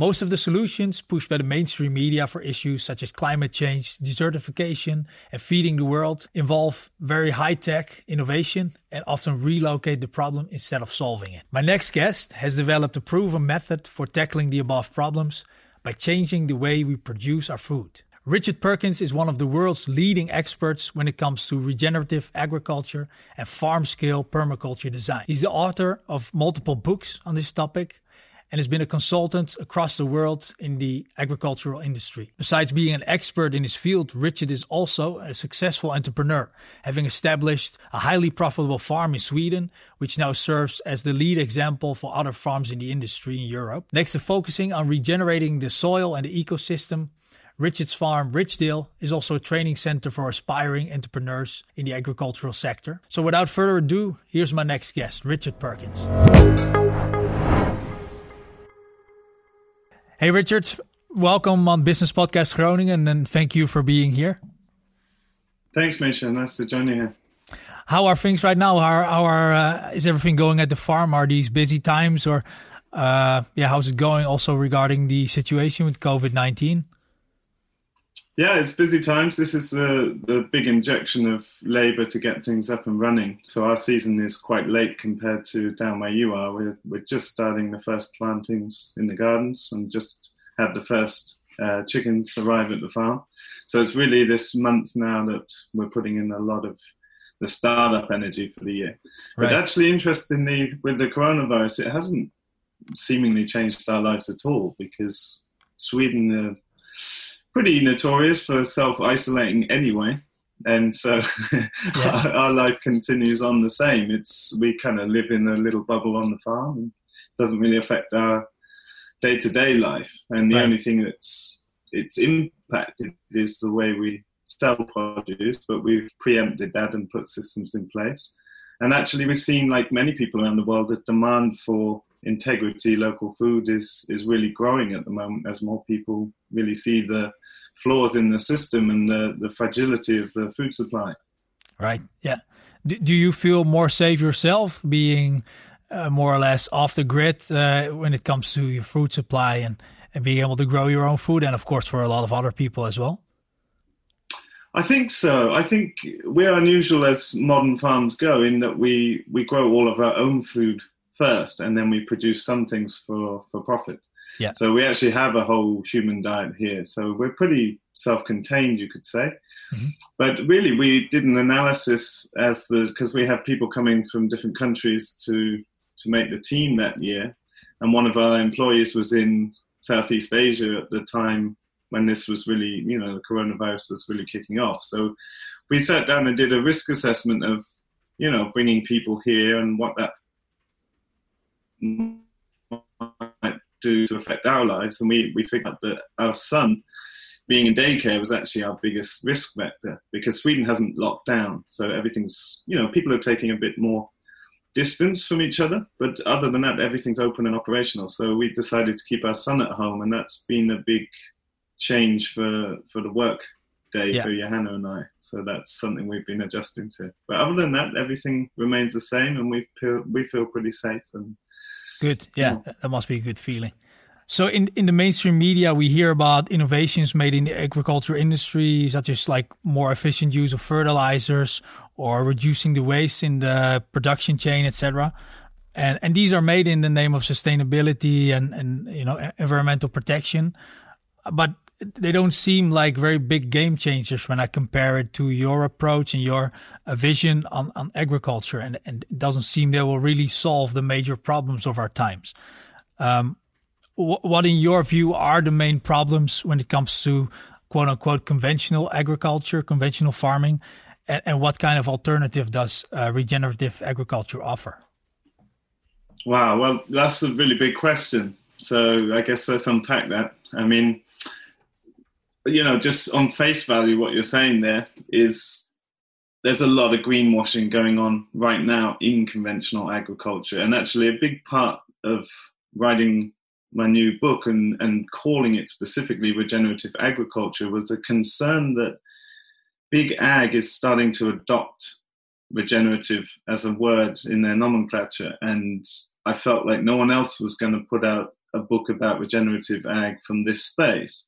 Most of the solutions pushed by the mainstream media for issues such as climate change, desertification, and feeding the world involve very high tech innovation and often relocate the problem instead of solving it. My next guest has developed a proven method for tackling the above problems by changing the way we produce our food. Richard Perkins is one of the world's leading experts when it comes to regenerative agriculture and farm scale permaculture design. He's the author of multiple books on this topic and has been a consultant across the world in the agricultural industry. Besides being an expert in his field, Richard is also a successful entrepreneur, having established a highly profitable farm in Sweden, which now serves as the lead example for other farms in the industry in Europe. Next to focusing on regenerating the soil and the ecosystem, Richard's Farm, Ridgedale, is also a training center for aspiring entrepreneurs in the agricultural sector. So without further ado, here's my next guest, Richard Perkins. Hey, Richard, welcome on Business Podcast Groningen and thank you for being here. Thanks, Misha. Nice to join you here. How are things right now? How, how are, uh, is everything going at the farm? Are these busy times or, uh, yeah, how's it going also regarding the situation with COVID 19? Yeah, it's busy times. This is the, the big injection of labour to get things up and running. So our season is quite late compared to down where you are. We're, we're just starting the first plantings in the gardens and just had the first uh, chickens arrive at the farm. So it's really this month now that we're putting in a lot of the startup energy for the year. Right. But actually, interestingly, with the coronavirus, it hasn't seemingly changed our lives at all because Sweden. Uh, pretty notorious for self isolating anyway. And so yeah. our, life continues on the same. It's we kind of live in a little bubble on the farm. And it doesn't really affect our day to day life. And the right. only thing that's it's impacted is the way we sell produce, but we've preempted that and put systems in place. And actually, we've seen, like many people around the world, the demand for integrity local food is is really growing at the moment as more people really see the flaws in the system and the, the fragility of the food supply. Right. Yeah. Do, do you feel more safe yourself being uh, more or less off the grid uh, when it comes to your food supply and, and being able to grow your own food and of course for a lot of other people as well? I think so. I think we're unusual as modern farms go in that we, we grow all of our own food first and then we produce some things for, for profit. Yeah. So we actually have a whole human diet here. So we're pretty self-contained, you could say. Mm-hmm. But really, we did an analysis as the because we have people coming from different countries to to make the team that year, and one of our employees was in Southeast Asia at the time when this was really, you know, the coronavirus was really kicking off. So we sat down and did a risk assessment of, you know, bringing people here and what that do to affect our lives. And we, we figured out that our son being in daycare was actually our biggest risk vector because Sweden hasn't locked down. So everything's, you know, people are taking a bit more distance from each other. But other than that, everything's open and operational. So we decided to keep our son at home. And that's been a big change for, for the work day yeah. for Johanna and I. So that's something we've been adjusting to. But other than that, everything remains the same and we feel, we feel pretty safe and Good. Yeah, that must be a good feeling. So in in the mainstream media, we hear about innovations made in the agriculture industry, such as like more efficient use of fertilizers or reducing the waste in the production chain, etc. And and these are made in the name of sustainability and and you know environmental protection. But they don't seem like very big game changers when I compare it to your approach and your uh, vision on, on agriculture. And, and it doesn't seem they will really solve the major problems of our times. Um, wh- what, in your view, are the main problems when it comes to quote unquote conventional agriculture, conventional farming? And, and what kind of alternative does uh, regenerative agriculture offer? Wow, well, that's a really big question. So I guess let's unpack that. I mean, you know, just on face value, what you're saying there is there's a lot of greenwashing going on right now in conventional agriculture. And actually, a big part of writing my new book and, and calling it specifically regenerative agriculture was a concern that big ag is starting to adopt regenerative as a word in their nomenclature. And I felt like no one else was going to put out a book about regenerative ag from this space.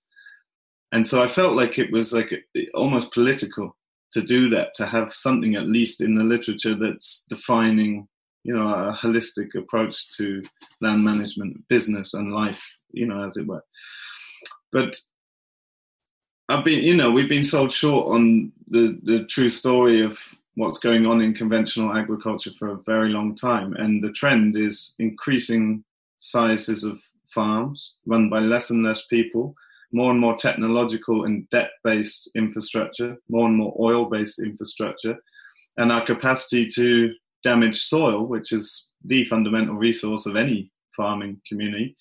And so I felt like it was like almost political to do that, to have something at least in the literature that's defining, you know, a holistic approach to land management, business, and life, you know, as it were. But I've been, you know, we've been sold short on the the true story of what's going on in conventional agriculture for a very long time, and the trend is increasing sizes of farms run by less and less people, more and more technological and debt-based infrastructure, more and more oil-based infrastructure, and our capacity to damage soil, which is the fundamental resource of any farming community,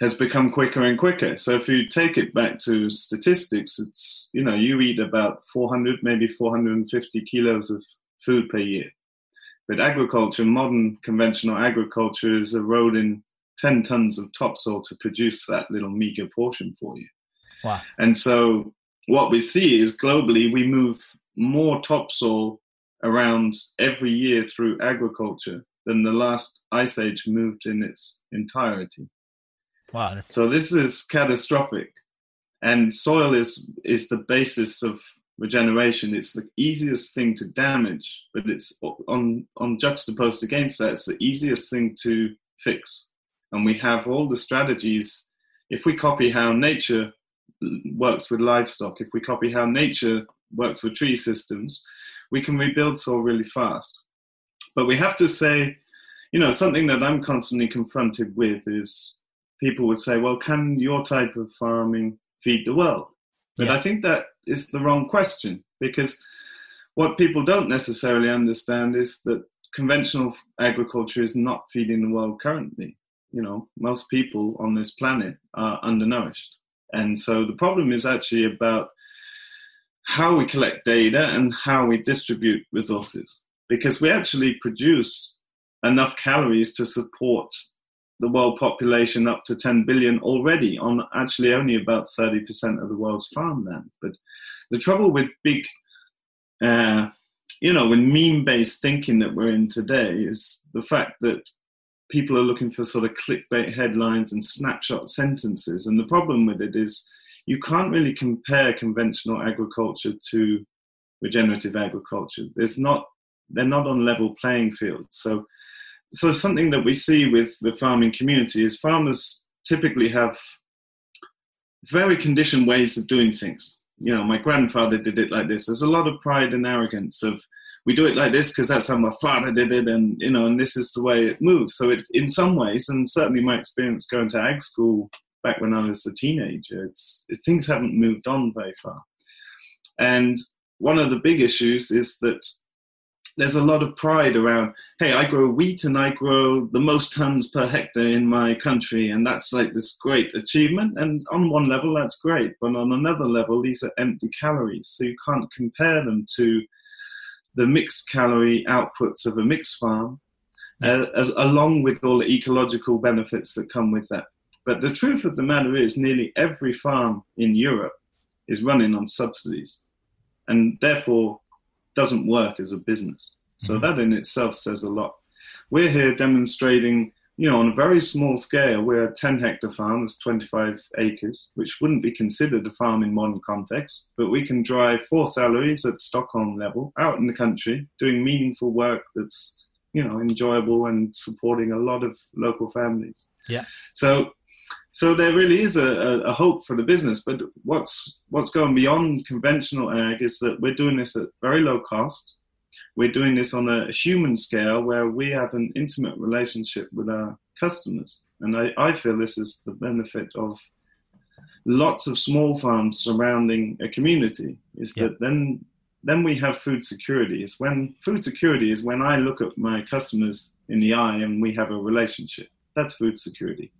has become quicker and quicker. So if you take it back to statistics, it's you know you eat about 400, maybe 450 kilos of food per year. But agriculture, modern conventional agriculture, is eroding 10 tons of topsoil to produce that little meager portion for you. Wow. And so what we see is globally we move more topsoil around every year through agriculture than the last ice age moved in its entirety. Wow. So this is catastrophic. And soil is is the basis of regeneration. It's the easiest thing to damage, but it's on on juxtaposed against that, it's the easiest thing to fix. And we have all the strategies. If we copy how nature works with livestock, if we copy how nature works with tree systems, we can rebuild soil really fast. But we have to say, you know, something that I'm constantly confronted with is people would say, well, can your type of farming feed the world? But yeah. I think that is the wrong question because what people don't necessarily understand is that conventional agriculture is not feeding the world currently. You know, most people on this planet are undernourished. And so the problem is actually about how we collect data and how we distribute resources because we actually produce enough calories to support the world population up to 10 billion already on actually only about 30% of the world's farmland. But the trouble with big, uh, you know, with meme based thinking that we're in today is the fact that people are looking for sort of clickbait headlines and snapshot sentences. And the problem with it is you can't really compare conventional agriculture to regenerative agriculture. There's not, they're not on level playing fields. So so something that we see with the farming community is farmers typically have very conditioned ways of doing things. You know, my grandfather did it like this. There's a lot of pride and arrogance of we do it like this because that's how my father did it, and you know, and this is the way it moves. So, it, in some ways, and certainly my experience going to ag school back when I was a teenager, it's it, things haven't moved on very far. And one of the big issues is that there's a lot of pride around hey i grow wheat and i grow the most tons per hectare in my country and that's like this great achievement and on one level that's great but on another level these are empty calories so you can't compare them to the mixed calorie outputs of a mixed farm uh, as, along with all the ecological benefits that come with that but the truth of the matter is nearly every farm in europe is running on subsidies and therefore doesn't work as a business. So mm-hmm. that in itself says a lot. We're here demonstrating, you know, on a very small scale, we're a 10 hectare farm, that's 25 acres, which wouldn't be considered a farm in modern context, but we can drive four salaries at Stockholm level out in the country doing meaningful work that's, you know, enjoyable and supporting a lot of local families. Yeah. So so there really is a, a, hope for the business. But what's what's going beyond conventional ag is that we're doing this at very low cost. We're doing this on a human scale where we have an intimate relationship with our customers, and I, I feel this is the benefit of lots of small farms surrounding a community. Is that then then we have food security. Is when food security is when I look at my customers in the eye and we have a relationship. That's food security.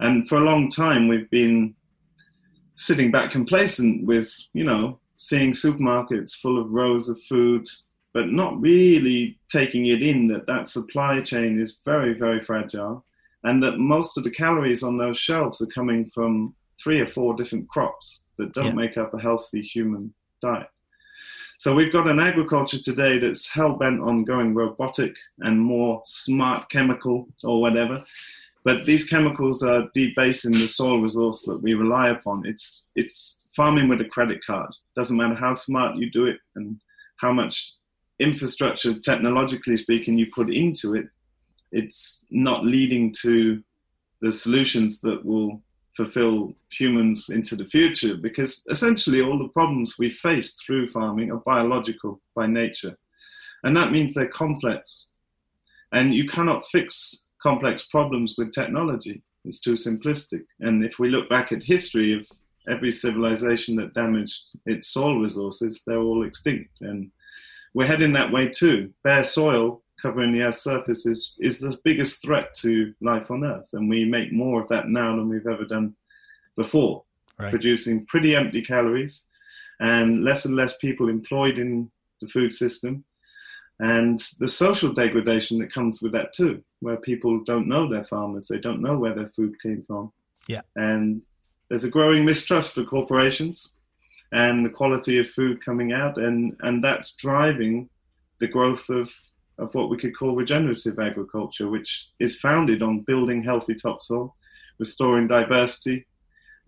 And for a long time, we've been sitting back complacent with, you know, seeing supermarkets full of rows of food, but not really taking it in that that supply chain is very, very fragile and that most of the calories on those shelves are coming from three or four different crops that don't yeah. make up a healthy human diet. So we've got an agriculture today that's hell bent on going robotic and more smart chemical or whatever, but these chemicals are debasing the soil resource that we rely upon. It's it's farming with a credit card. Doesn't matter how smart you do it and how much infrastructure, technologically speaking, you put into it. It's not leading to the solutions that will fulfill humans into the future because essentially all the problems we face through farming are biological by nature. And that means they're complex. And you cannot fix complex problems with technology. It's too simplistic. And if we look back at history of every civilization that damaged its soil resources, they're all extinct. And we're heading that way too. Bare soil covering the Earth's surface is, is the biggest threat to life on Earth. And we make more of that now than we've ever done before, right. producing pretty empty calories and less and less people employed in the food system. And the social degradation that comes with that too, where people don't know their farmers, they don't know where their food came from. Yeah. And there's a growing mistrust for corporations and the quality of food coming out, and, and that's driving the growth of, of what we could call regenerative agriculture, which is founded on building healthy topsoil, restoring diversity,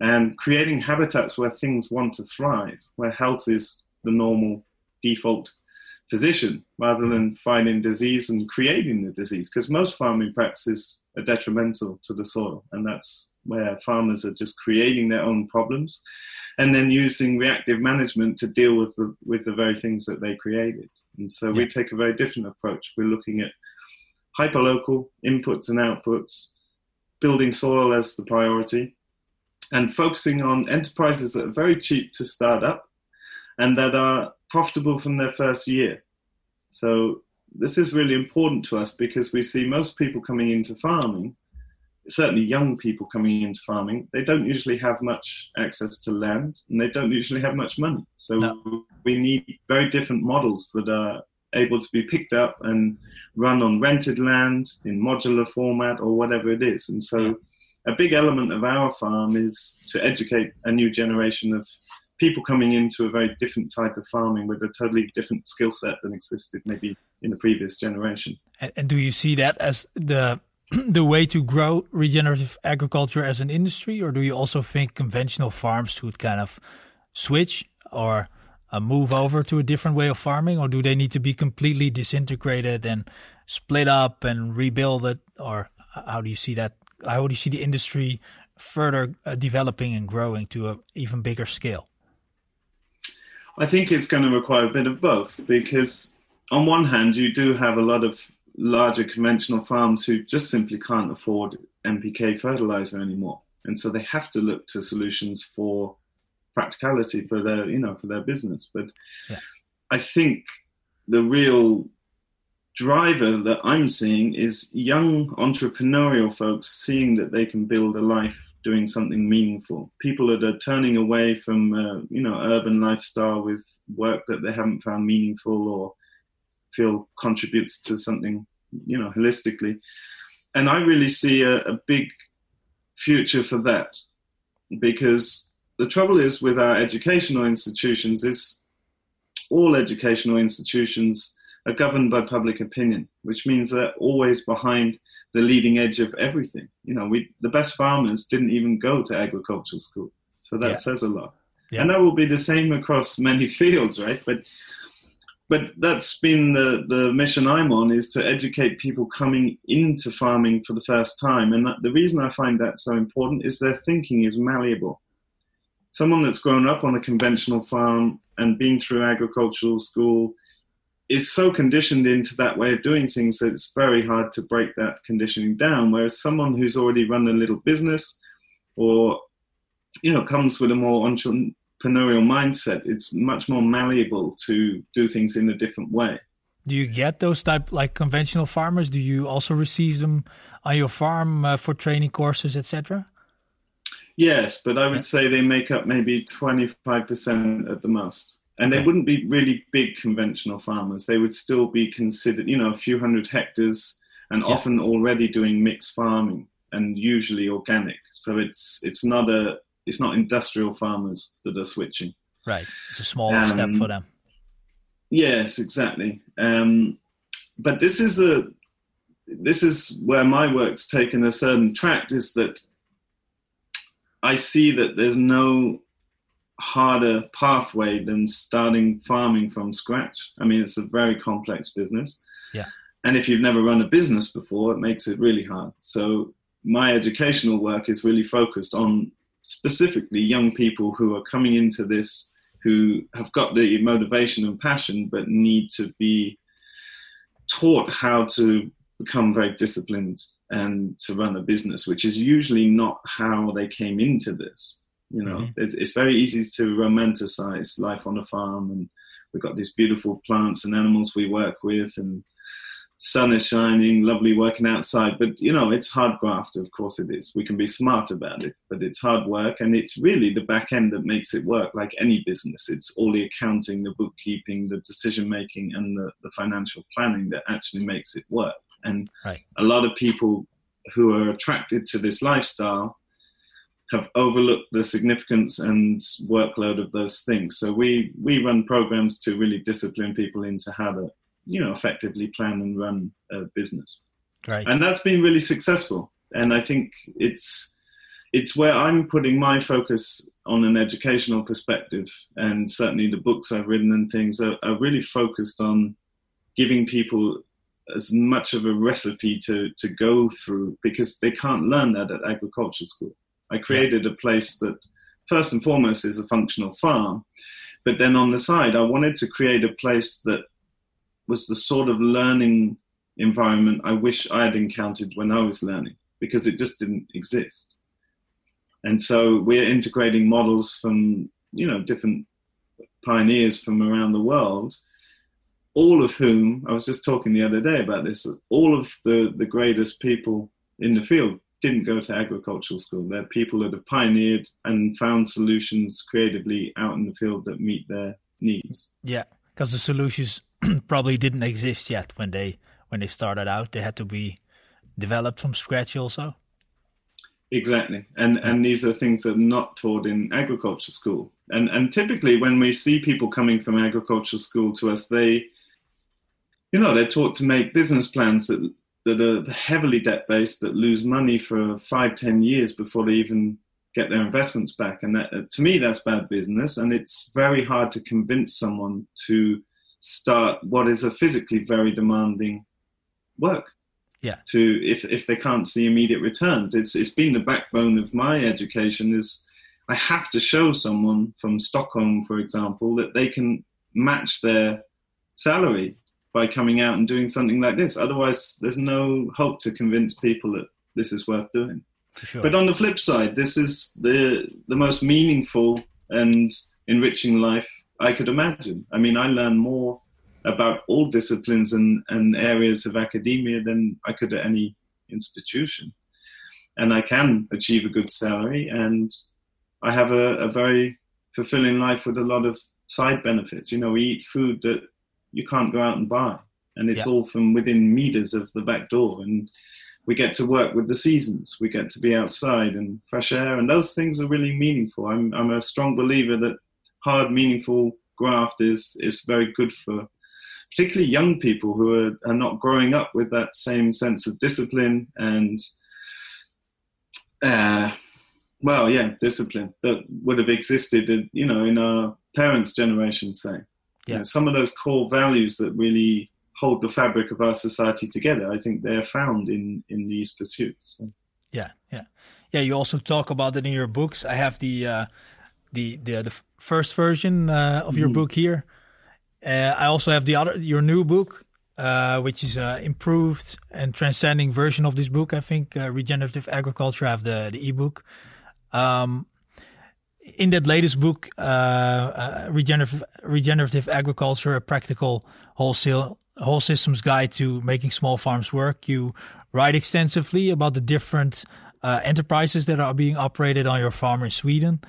and creating habitats where things want to thrive, where health is the normal default position rather than finding disease and creating the disease. Because most farming practices are detrimental to the soil and that's where farmers are just creating their own problems and then using reactive management to deal with the, with the very things that they created and so yeah. we take a very different approach we're looking at hyperlocal inputs and outputs building soil as the priority and focusing on enterprises that are very cheap to start up and that are profitable from their first year. So this is really important to us because we see most people coming into farming, certainly young people coming into farming, they don't usually have much access to land and they don't usually have much money. So no. we need very different models that are able to be picked up and run on rented land in modular format or whatever it is. And so a big element of our farm is to educate a new generation of people coming into a very different type of farming with a totally different skill set than existed maybe in the previous generation. And, and do you see that as the the way to grow regenerative agriculture as an industry, or do you also think conventional farms should kind of switch or uh, move over to a different way of farming, or do they need to be completely disintegrated and split up and rebuild it, or how do you see that? How do you see the industry further uh, developing and growing to an even bigger scale? I think it's going to require a bit of both because, on one hand, you do have a lot of larger conventional farms who just simply can't afford NPK fertilizer anymore, and so they have to look to solutions for practicality for their, you know, for their business. But yeah. I think the real driver that I'm seeing is young entrepreneurial folks seeing that they can build a life doing something meaningful. People that are turning away from uh, you know urban lifestyle with work that they haven't found meaningful or feel contributes to something you know holistically. And I really see a, a big future for that because the trouble is with our educational institutions is all educational institutions are governed by public opinion, which means they're always behind the leading edge of everything. You know, we the best farmers didn't even go to agricultural school, so that yeah. says a lot. Yeah. And that will be the same across many fields, right? But but that's been the, the mission I'm on is to educate people coming into farming for the first time. And that, the reason I find that so important is their thinking is malleable. Someone that's grown up on a conventional farm and been through agricultural school is so conditioned into that way of doing things that it's very hard to break that conditioning down. Whereas someone who's already run a little business or you know comes with a more entrepreneurial mindset, it's much more malleable to do things in a different way. Do you get those type like conventional farmers? Do you also receive them on your farm uh, for training courses, etc.? Yes, but I would say they make up maybe twenty five percent at the most. And okay. they wouldn't be really big conventional farmers. They would still be considered, you know, a few hundred hectares and yeah. often already doing mixed farming and usually organic. So it's it's not a it's not industrial farmers that are switching. Right. It's a small um, step for them. Yes, exactly. Um, but this is a this is where my work's taken a certain track is that I see that there's no harder pathway than starting farming from scratch. I mean, it's a very complex business. Yeah. And if you've never run a business before, it makes it really hard. So my educational work is really focused on specifically young people who are coming into this who have got the motivation and passion but need to be taught how to become very disciplined and to run a business, which is usually not how they came into this. You know, mm-hmm. it's, it's very easy to romanticize life on a farm, and we've got these beautiful plants and animals we work with, and sun is shining, lovely working outside. But you know, it's hard graft. Of course, it is. We can be smart about it, but it's hard work, and it's really the back end that makes it work. Like any business, it's all the accounting, the bookkeeping, the decision making, and the, the financial planning that actually makes it work. And right. a lot of people who are attracted to this lifestyle have overlooked the significance and workload of those things. So we we run programs to really discipline people into how to you know effectively plan and run a business. Right. And that's been really successful. And I think it's it's where I'm putting my focus on an educational perspective, and certainly the books I've written and things are, are really focused on giving people as much of a recipe to, to go through because they can't learn that at agriculture school. I created a place that, first and foremost, is a functional farm. But then on the side, I wanted to create a place that was the sort of learning environment I wish I had encountered when I was learning because it just didn't exist. And so we're integrating models from, you know, different pioneers from around the world all of whom I was just talking the other day about this. All of the the greatest people in the field didn't go to agricultural school. They're people that have pioneered and found solutions creatively out in the field that meet their needs. Yeah, because the solutions probably didn't exist yet when they when they started out. They had to be developed from scratch, also. Exactly, and yeah. and these are things that are not taught in agriculture school. And and typically, when we see people coming from agricultural school to us, they you know, they're taught to make business plans that that are heavily debt based that lose money for five, ten years before they even get their investments back. And that, uh, to me, that's bad business. And it's very hard to convince someone to start what is a physically very demanding work. Yeah. To if if they can't see immediate returns, it's it's been the backbone of my education. Is I have to show someone from Stockholm, for example, that they can match their salary by coming out and doing something like this. Otherwise, there's no hope to convince people that this is worth doing. Sure. But on the flip side, this is the the most meaningful and enriching life I could imagine. I mean, I learn more about all disciplines and, and areas of academia than I could at any institution. And I can achieve a good salary and I have a, a very fulfilling life with a lot of side benefits. You know, we eat food that you can't go out and buy, and it's yeah. all from within meters of the back door. And we get to work with the seasons. We get to be outside and fresh air, and those things are really meaningful. I'm I'm a strong believer that hard, meaningful graft is is very good for particularly young people who are, are not growing up with that same sense of discipline and uh, well, yeah, discipline that would have existed, you know, in our parents' generation, say yeah. You know, some of those core values that really hold the fabric of our society together, I think they're found in in these pursuits. So. Yeah, yeah, yeah. You also talk about it in your books. I have the uh, the, the the first version uh, of your mm. book here. Uh, I also have the other your new book, uh, which is an improved and transcending version of this book. I think uh, regenerative agriculture. I have the the ebook. Um, in that latest book, uh, uh, regenerative, regenerative agriculture, a practical wholesale whole systems guide to making small farms work, you write extensively about the different uh, enterprises that are being operated on your farm in Sweden.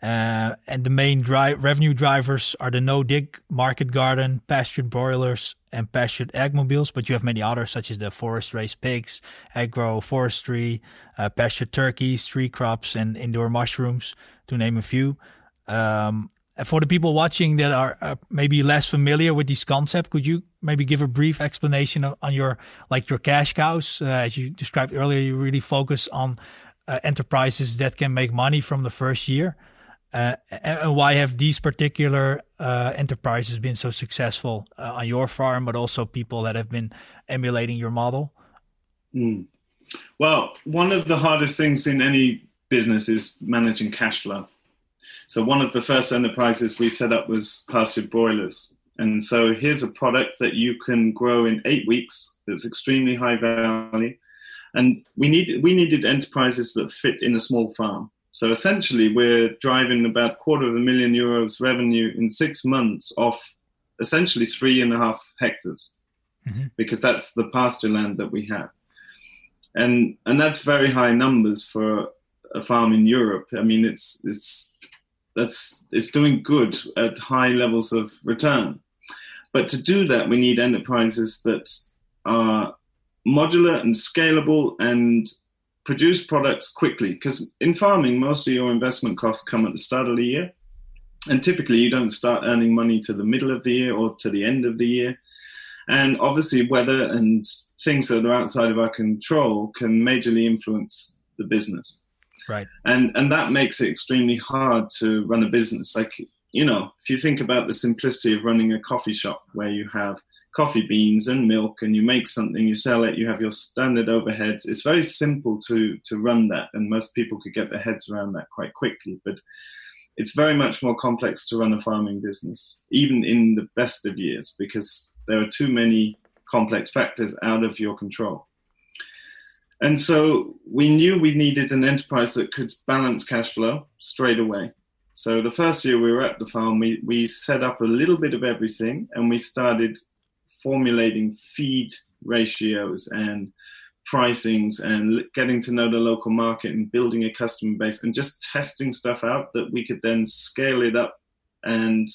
Uh, and the main dri- revenue drivers are the no dig market garden, pastured broilers, and pastured eggmobiles. But you have many others, such as the forest raised pigs, agroforestry, uh, pastured turkeys, tree crops, and indoor mushrooms to name a few. Um, for the people watching that are uh, maybe less familiar with this concept, could you maybe give a brief explanation on your like your cash cows? Uh, as you described earlier, you really focus on uh, enterprises that can make money from the first year. Uh, and why have these particular uh, enterprises been so successful uh, on your farm, but also people that have been emulating your model? Mm. Well, one of the hardest things in any business is managing cash flow. So one of the first enterprises we set up was pastured broilers. And so here's a product that you can grow in eight weeks that's extremely high value. And we need we needed enterprises that fit in a small farm. So essentially we're driving about a quarter of a million euros revenue in six months off essentially three and a half hectares. Mm-hmm. Because that's the pasture land that we have. And and that's very high numbers for a farm in Europe. I mean it's it's that's it's doing good at high levels of return. But to do that, we need enterprises that are modular and scalable and produce products quickly. Because in farming, most of your investment costs come at the start of the year. And typically, you don't start earning money to the middle of the year or to the end of the year. And obviously, weather and things that are outside of our control can majorly influence the business. Right. And and that makes it extremely hard to run a business. Like you know, if you think about the simplicity of running a coffee shop where you have coffee beans and milk and you make something, you sell it, you have your standard overheads. It's very simple to to run that, and most people could get their heads around that quite quickly. But it's very much more complex to run a farming business, even in the best of years, because there are too many complex factors out of your control. And so we knew we needed an enterprise that could balance cash flow straight away. So the first year we were at the farm, we, we set up a little bit of everything and we started formulating feed ratios and pricings and getting to know the local market and building a customer base and just testing stuff out that we could then scale it up and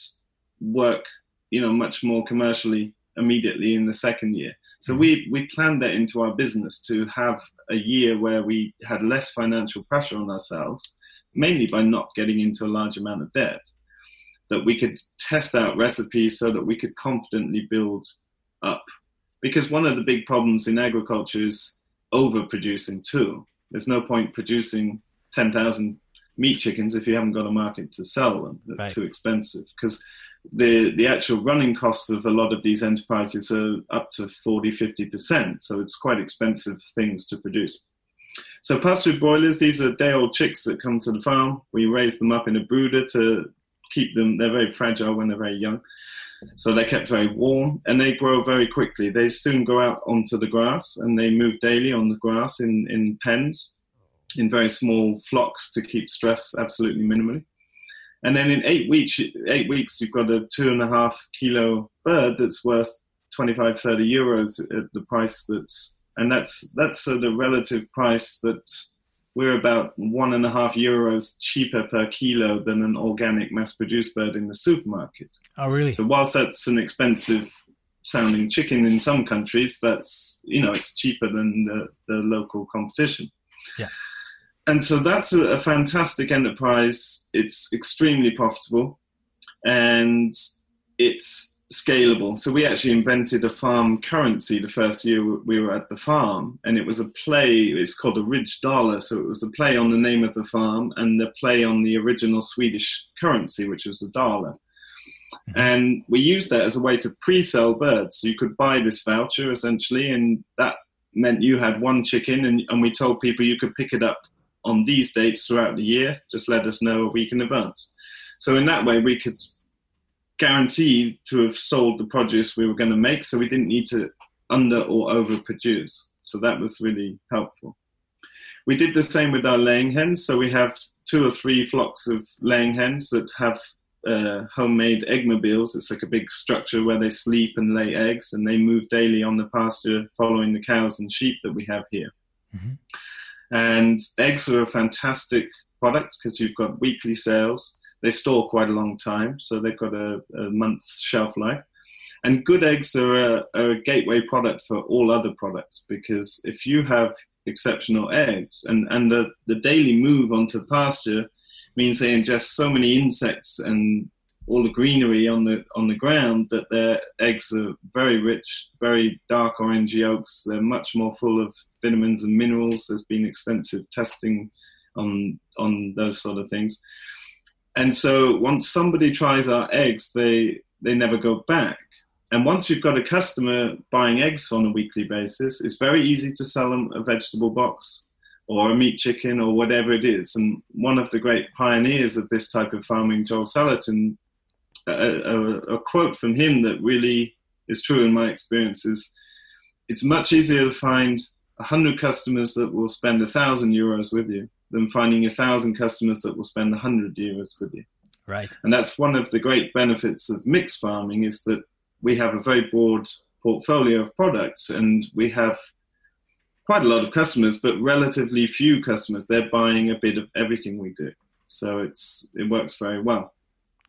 work, you know, much more commercially immediately in the second year. So mm-hmm. we we planned that into our business to have a year where we had less financial pressure on ourselves, mainly by not getting into a large amount of debt, that we could test out recipes so that we could confidently build up. Because one of the big problems in agriculture is overproducing too. There's no point producing 10,000 meat chickens if you haven't got a market to sell them. They're right. too expensive. Because the the actual running costs of a lot of these enterprises are up to 40 50% so it's quite expensive things to produce so pastured broilers these are day old chicks that come to the farm we raise them up in a brooder to keep them they're very fragile when they're very young so they're kept very warm and they grow very quickly. They soon go out onto the grass and they move daily on the grass in in pens in very small flocks to keep stress absolutely minimally. And then in eight weeks, eight weeks, you've got a two and a half kilo bird that's worth 25, 30 euros at the price that's, and that's that's at a relative price that we're about one and a half euros cheaper per kilo than an organic mass-produced bird in the supermarket. Oh, really? So whilst that's an expensive sounding chicken in some countries, that's you know it's cheaper than the, the local competition. Yeah and so that's a, a, fantastic enterprise. It's extremely profitable and it's scalable. So we actually invented a farm currency the first year we were at the farm, and it was a play. It's called a Ridge dollar. So it was a play on the name of the farm and the play on the original Swedish currency, which was a dollar. Mm-hmm. And we used that as a way to pre-sell birds. So you could buy this voucher essentially, and that meant you had one chicken, and, and we told people you could pick it up on these dates throughout the year. Just let us know a week in advance. So in that way, we could guarantee to have sold the produce we were going to make, so we didn't need to under or overproduce. So that was really helpful. We did the same with our laying hens. So we have two or three flocks of laying hens that have uh, homemade eggmobiles. It's like a big structure where they sleep and lay eggs, and they move daily on the pasture following the cows and sheep that we have here. Mm-hmm. And eggs are a fantastic product because you've got weekly sales. They store quite a long time, so they've got a, a month's shelf life. And good eggs are a, are a gateway product for all other products because if you have exceptional eggs and, and the, the daily move onto pasture means they ingest so many insects and all the greenery on the on the ground that their eggs are very rich, very dark orange yolks. They're much more full of vitamins and minerals. There's been extensive testing on on those sort of things. And so once somebody tries our eggs, they they never go back. And once you've got a customer buying eggs on a weekly basis, it's very easy to sell them a vegetable box or a meat chicken or whatever it is. And one of the great pioneers of this type of farming, Joel Salatin, a, a, a quote from him that really is true in my experience is it's much easier to find 100 customers that will spend 1,000 euros with you than finding a 1,000 customers that will spend a 100 euros with you. Right. And that's one of the great benefits of mixed farming is that we have a very broad portfolio of products and we have quite a lot of customers, but relatively few customers. They're buying a bit of everything we do. So it's it works very well.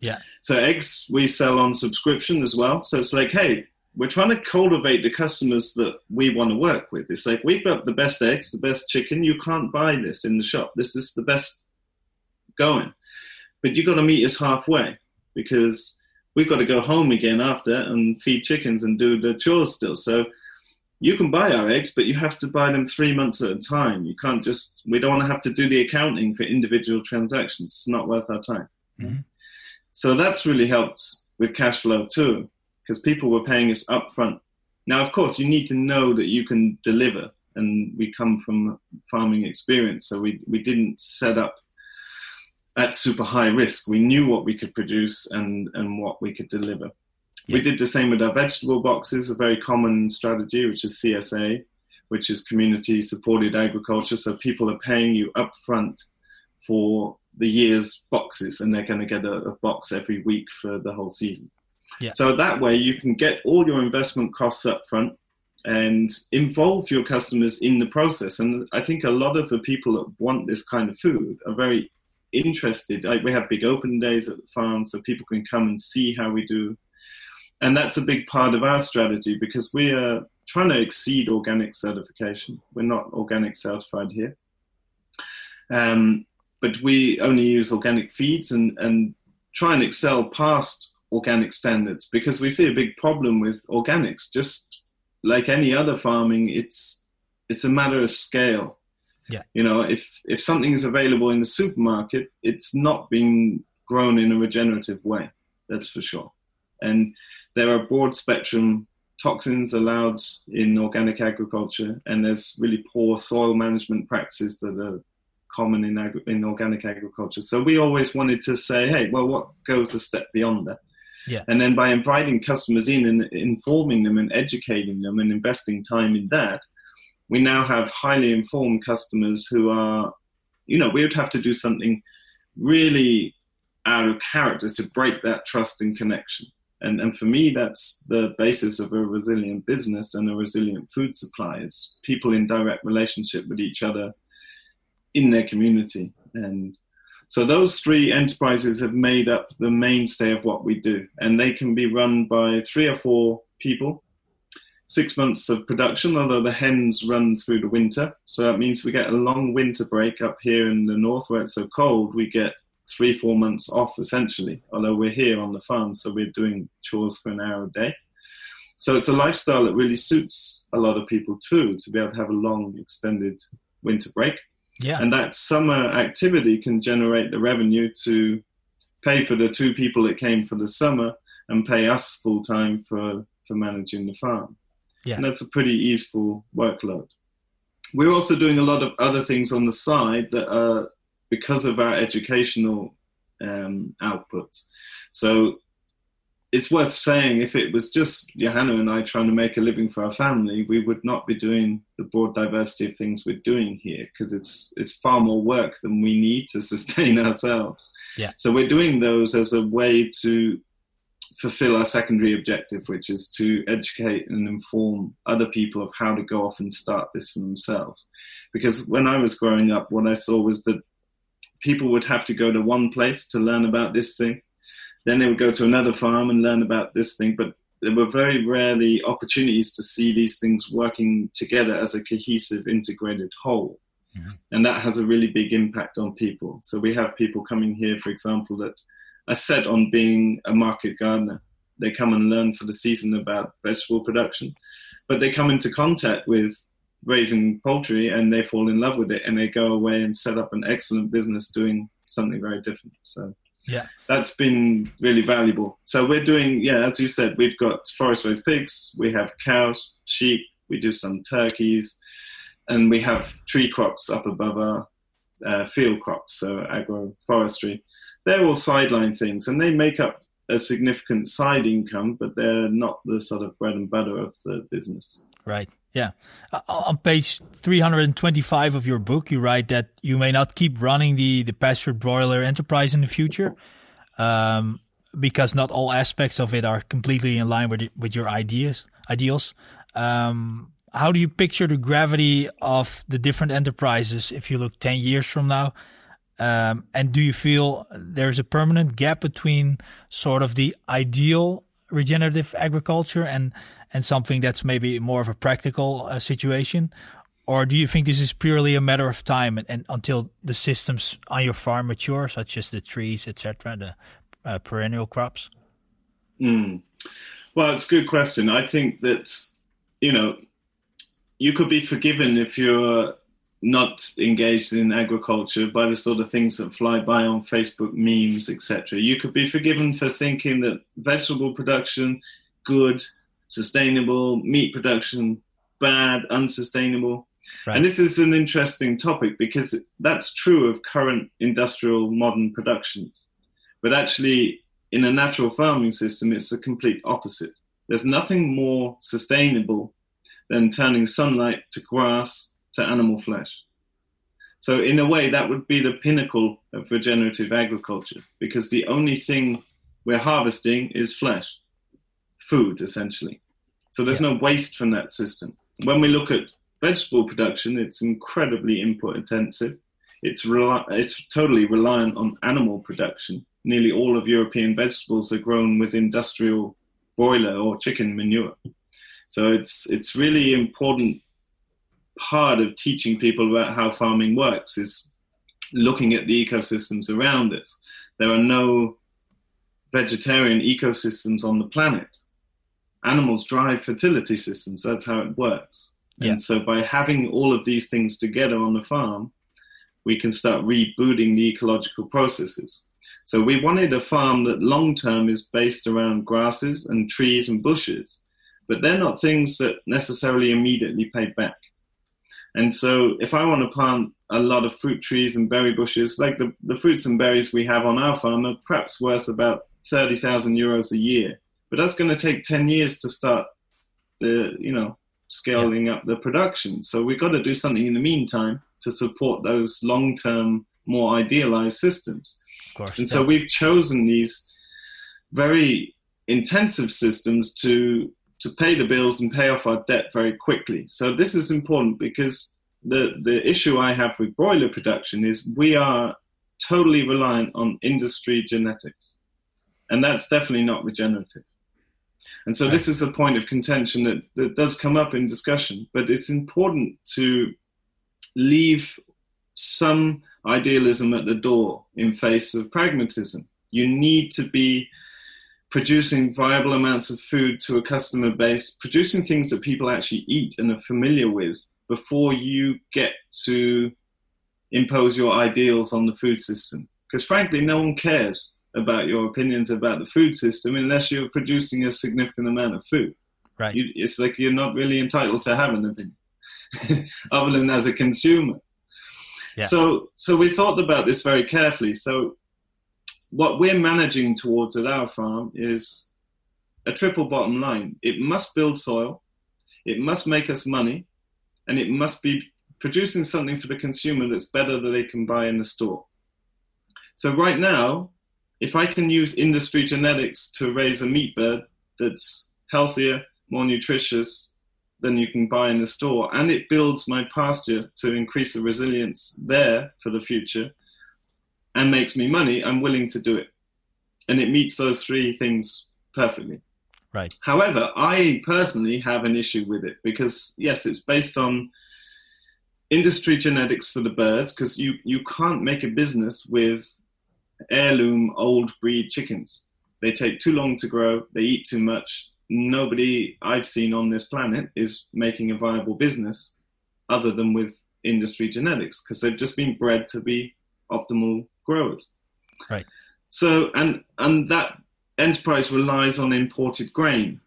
Yeah. So eggs we sell on subscription as well. So it's like, hey, we're trying to cultivate the customers that we want to work with. It's like we've got the best eggs, the best chicken. You can't buy this in the shop. This is the best going. But you've got to meet us halfway because we've got to go home again after and feed chickens and do the chores still. So you can buy our eggs, but you have to buy them three months at a time. You can't just, we don't want to have to do the accounting for individual transactions. It's not worth our time. Mm-hmm. So that's really helped with cash flow too, because people were paying us upfront. Now, of course, you need to know that you can deliver, and we come from farming experience, so we, we didn't set up at super high risk. We knew what we could produce and, and what we could deliver. Yeah. We did the same with our vegetable boxes, a very common strategy, which is CSA, which is community supported agriculture. So people are paying you upfront for the year's boxes, and they're going to get a, a, box every week for the whole season. Yeah. So that way you can get all your investment costs up front and involve your customers in the process. And I think a lot of the people that want this kind of food are very interested. Like we have big open days at the farm so people can come and see how we do and that's a big part of our strategy because we are trying to exceed organic certification. We're not organic certified here. Um, but we only use organic feeds and, and try and excel past organic standards because we see a big problem with organics. Just like any other farming, it's it's a matter of scale. Yeah. You know, if if something is available in the supermarket, it's not being grown in a regenerative way. That's for sure. And there are broad spectrum toxins allowed in organic agriculture, and there's really poor soil management practices that are common in, ag- in organic agriculture. So we always wanted to say, hey, well, what goes a step beyond that? Yeah. And then by inviting customers in and informing them and educating them and investing time in that, we now have highly informed customers who are, you know, we would have to do something really out of character to break that trust and connection. And, and for me, that's the basis of a resilient business and a resilient food supply is people in direct relationship with each other in their community. And so those three enterprises have made up the mainstay of what we do. And they can be run by three or four people. Six months of production, although the hens run through the winter. So that means we get a long winter break up here in the north where it's so cold. We get three, four months off essentially, although we're here on the farm, so we're doing chores for an hour a day. So it's a lifestyle that really suits a lot of people too, to be able to have a long, extended winter break. Yeah. And that summer activity can generate the revenue to pay for the two people that came for the summer and pay us full time for, for managing the farm. Yeah. And that's a pretty easeful workload. We're also doing a lot of other things on the side that are because of our educational um, outputs. So it's worth saying if it was just Johanna and I trying to make a living for our family, we would not be doing the broad diversity of things we're doing here because it's it's far more work than we need to sustain ourselves. Yeah. So we're doing those as a way to fulfill our secondary objective, which is to educate and inform other people of how to go off and start this for themselves. Because when I was growing up, what I saw was that people would have to go to one place to learn about this thing. Then they would go to another farm and learn about this thing. But there were very rarely opportunities to see these things working together as a cohesive, integrated whole. Mm-hmm. And that has a really big impact on people. So we have people coming here, for example, that are set on being a market gardener. They come and learn for the season about vegetable production, but they come into contact with raising poultry and they fall in love with it and they go away and set up an excellent business doing something very different. So yeah, that's been really valuable. So we're doing, yeah, as you said, we've got forest raised pigs, we have cows, sheep, we do some turkeys, and we have tree crops up above our uh, field crops, so agroforestry. They're all sideline things, and they make up a significant side income, but they're not the sort of bread and butter of the business. Right. Yeah. Uh, on page 325 of your book, you write that you may not keep running the, the pastured broiler enterprise in the future um, because not all aspects of it are completely in line with, with your ideas, ideals. Um, how do you picture the gravity of the different enterprises if you look 10 years from now? Um, and do you feel there's a permanent gap between sort of the ideal regenerative agriculture and and something that's maybe more of a practical uh, situation? Or do you think this is purely a matter of time and, and until the systems on your farm mature, such as the trees, etc., the uh, perennial crops? Mm. Well, it's a good question. I think that, you know, you could be forgiven if you're not engaged in agriculture by the sort of things that fly by on Facebook memes, etc. You could be forgiven for thinking that vegetable production, good, sustainable, meat production, bad, unsustainable. Right. And this is an interesting topic because that's true of current industrial modern productions. But actually, in a natural farming system, it's the complete opposite. There's nothing more sustainable than turning sunlight to grass to animal flesh. So, in a way, that would be the pinnacle of regenerative agriculture because the only thing we're harvesting is flesh, food, essentially. So, there's yeah. no waste from that system. When we look at vegetable production, it's incredibly input intensive. It's, rel- it's totally reliant on animal production. Nearly all of European vegetables are grown with industrial broiler or chicken manure. So it's it's really important part of teaching people about how farming works is looking at the ecosystems around us. There are no vegetarian ecosystems on the planet. Animals drive fertility systems. That's how it works. Yeah. And so by having all of these things together on the farm, we can start rebooting the ecological processes. So we wanted a farm that long term is based around grasses and trees and bushes, but they're not things that necessarily immediately pay back. And so if I want to plant a lot of fruit trees and berry bushes, like the, the fruits and berries we have on our farm are perhaps worth about 30,000 euros a year. But that's going to take 10 years to start the, you know, scaling yeah. up the production. So we've got to do something in the meantime to support those long-term, more idealized systems. Course, and yeah. so we've chosen these very intensive systems to to pay the bills and pay off our debt very quickly. So this is important because the the issue I have with broiler production is we are totally reliant on industry genetics, and that's definitely not regenerative. And so this is a point of contention that, that does come up in discussion, but it's important to leave some idealism at the door in face of pragmatism. You need to be producing viable amounts of food to a customer base, producing things that people actually eat and are familiar with before you get to impose your ideals on the food system. Because frankly, no one cares about your opinions about the food system unless you're producing a significant amount of food. Right. You, it's like you're not really entitled to have an opinion, other than as a consumer. Yeah. So, so we thought about this very carefully. So what we're managing towards at our farm is a triple bottom line. It must build soil, it must make us money, and it must be producing something for the consumer that's better than they can buy in the store. So right now, if I can use industry genetics to raise a meat bird that's healthier, more nutritious than you can buy in the store, and it builds my pasture to increase the resilience there for the future, and makes me money, I'm willing to do it. And it meets those three things perfectly. Right. However, I personally have an issue with it because, yes, it's based on industry genetics for the birds because you, you can't make a business with heirloom old breed chickens. They take too long to grow, they eat too much. Nobody I've seen on this planet is making a viable business other than with industry genetics because they've just been bred to be optimal growers. Right. So and and that enterprise relies on imported grain.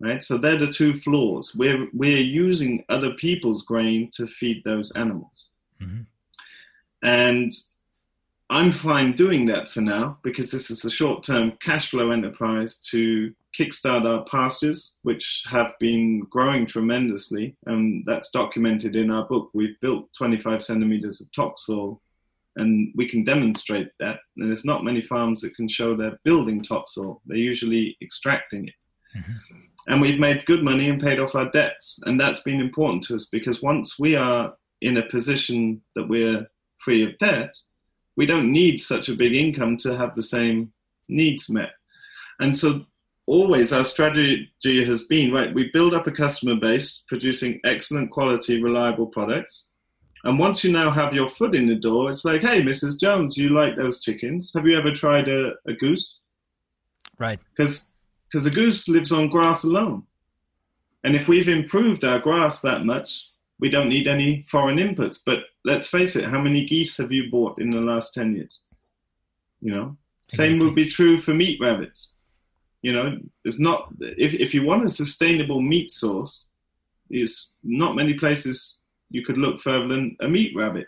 Right? So they're the two flaws. We're we're using other people's grain to feed those animals. Mm-hmm. And I'm fine doing that for now because this is a short term cash flow enterprise to kickstart our pastures, which have been growing tremendously. And that's documented in our book. We've built 25 centimeters of topsoil and we can demonstrate that. And there's not many farms that can show they're building topsoil, they're usually extracting it. Mm-hmm. And we've made good money and paid off our debts. And that's been important to us because once we are in a position that we're free of debt, we don't need such a big income to have the same needs met. And so always our strategy has been right, we build up a customer base producing excellent quality, reliable products. And once you now have your foot in the door, it's like, hey, Mrs. Jones, you like those chickens? Have you ever tried a, a goose? Right. Because because a goose lives on grass alone. And if we've improved our grass that much, we don't need any foreign inputs. But let's face it, how many geese have you bought in the last 10 years? You know, exactly. same would be true for meat rabbits. You know, it's not, if, if you want a sustainable meat source, there's not many places you could look further than a meat rabbit.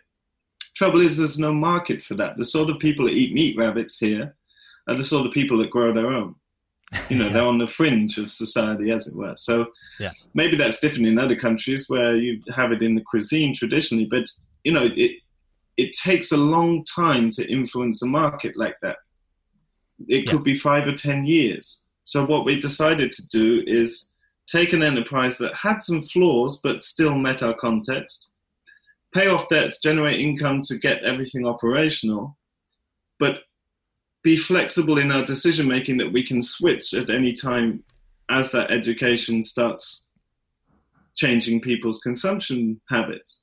Trouble is, there's no market for that. The sort of people that eat meat rabbits here are the sort of people that grow their own. You know, yeah. they're on the fringe of society, as it were. So yeah. maybe that's different in other countries where you have it in the cuisine traditionally, but you know, it it takes a long time to influence a market like that. It yeah. could be five or ten years. So what we decided to do is take an enterprise that had some flaws but still met our context, pay off debts, generate income to get everything operational, but be flexible in our decision making that we can switch at any time as that education starts changing people's consumption habits.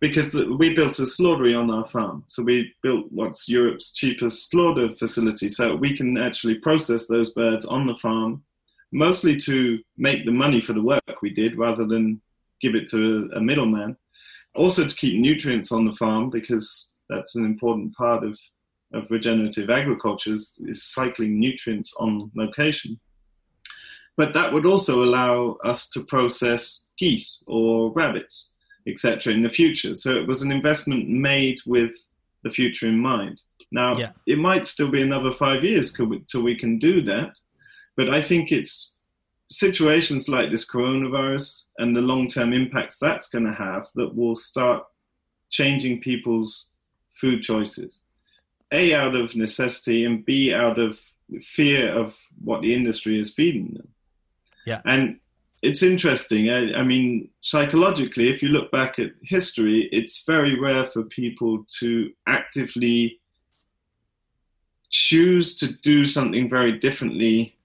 Because we built a slaughtery on our farm. So we built what's Europe's cheapest slaughter facility. So we can actually process those birds on the farm, mostly to make the money for the work we did rather than give it to a middleman. Also to keep nutrients on the farm because that's an important part of of regenerative agriculture is, is cycling nutrients on location. But that would also allow us to process geese or rabbits, etc., in the future. So it was an investment made with the future in mind. Now, yeah. it might still be another five years till we can do that, but I think it's situations like this coronavirus and the long term impacts that's going to have that will start changing people's food choices. A, out of necessity, and B, out of fear of what the industry is feeding them. Yeah. And it's interesting. I, I, mean, psychologically, if you look back at history, it's very rare for people to actively choose to do something very differently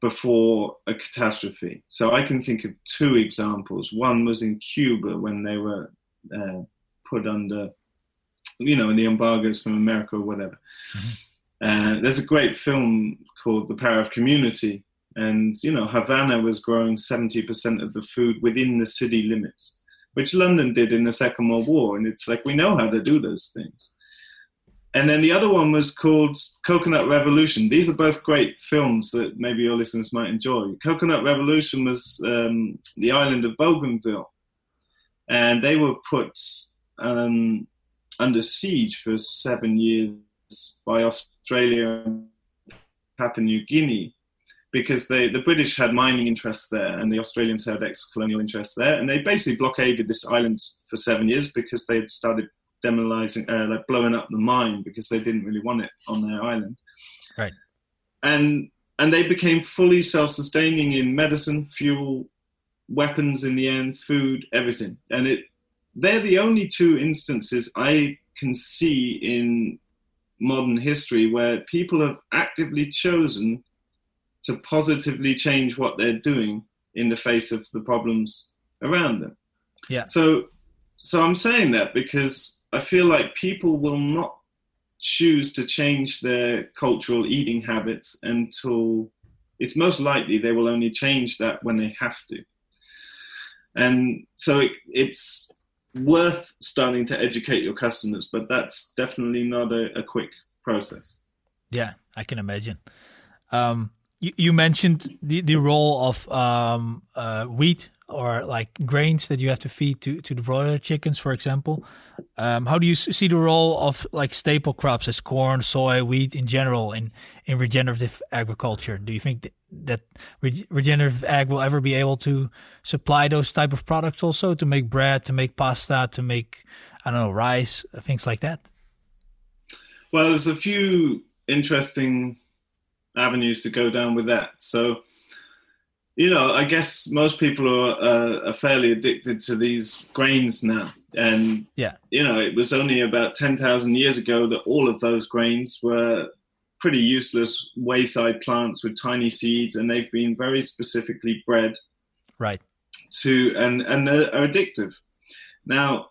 before a catastrophe. So I can think of two examples. One was in Cuba when they were uh, put under you know, the embargoes from America or whatever. Mm-hmm. Uh, there's a great film called The Power of Community, and you know, Havana was growing 70% of the food within the city limits, which London did in the Second World War, and it's like we know how to do those things. And then the other one was called Coconut Revolution. These are both great films that maybe your listeners might enjoy. Coconut Revolution was um, the island of Bougainville, and they were put um, under siege for seven years by Australia and Papua New Guinea because they, the British had mining interests there and the Australians had ex-colonial interests there, and they basically blockaded this island for seven years because they had started demolizing, uh, like blowing up the mine because they didn't really want it on their island. Right. And and they became fully self-sustaining in medicine, fuel, weapons in the end, food, everything. And it they're the only two instances I can see in modern history where people have actively chosen to positively change what they're doing in the face of the problems around them. Yeah. So so I'm saying that because I feel like people will not choose to change their cultural eating habits until it's most likely they will only change that when they have to. And so it, it's worth starting to educate your customers, but that's definitely not a, a quick process. Yeah, I can imagine. Um, you, you, mentioned the, the role of um, uh, wheat or like grains that you have to feed to, to the broiler chickens, for example. Um, how do you see the role of like staple crops as corn, soy, wheat in general in, in regenerative agriculture? Do you think that, that re regenerative ag will ever be able to supply those type of products also to make bread, to make pasta, to make I don't know rice, things like that? Well, there's a few interesting avenues to go down with that. So you know, I guess most people are, uh, are fairly addicted to these grains now. And, yeah, you know, it was only about 10,000 years ago that all of those grains were pretty useless wayside plants with tiny seeds, and they've been very specifically bred. Right. To, and, and are addictive. Now,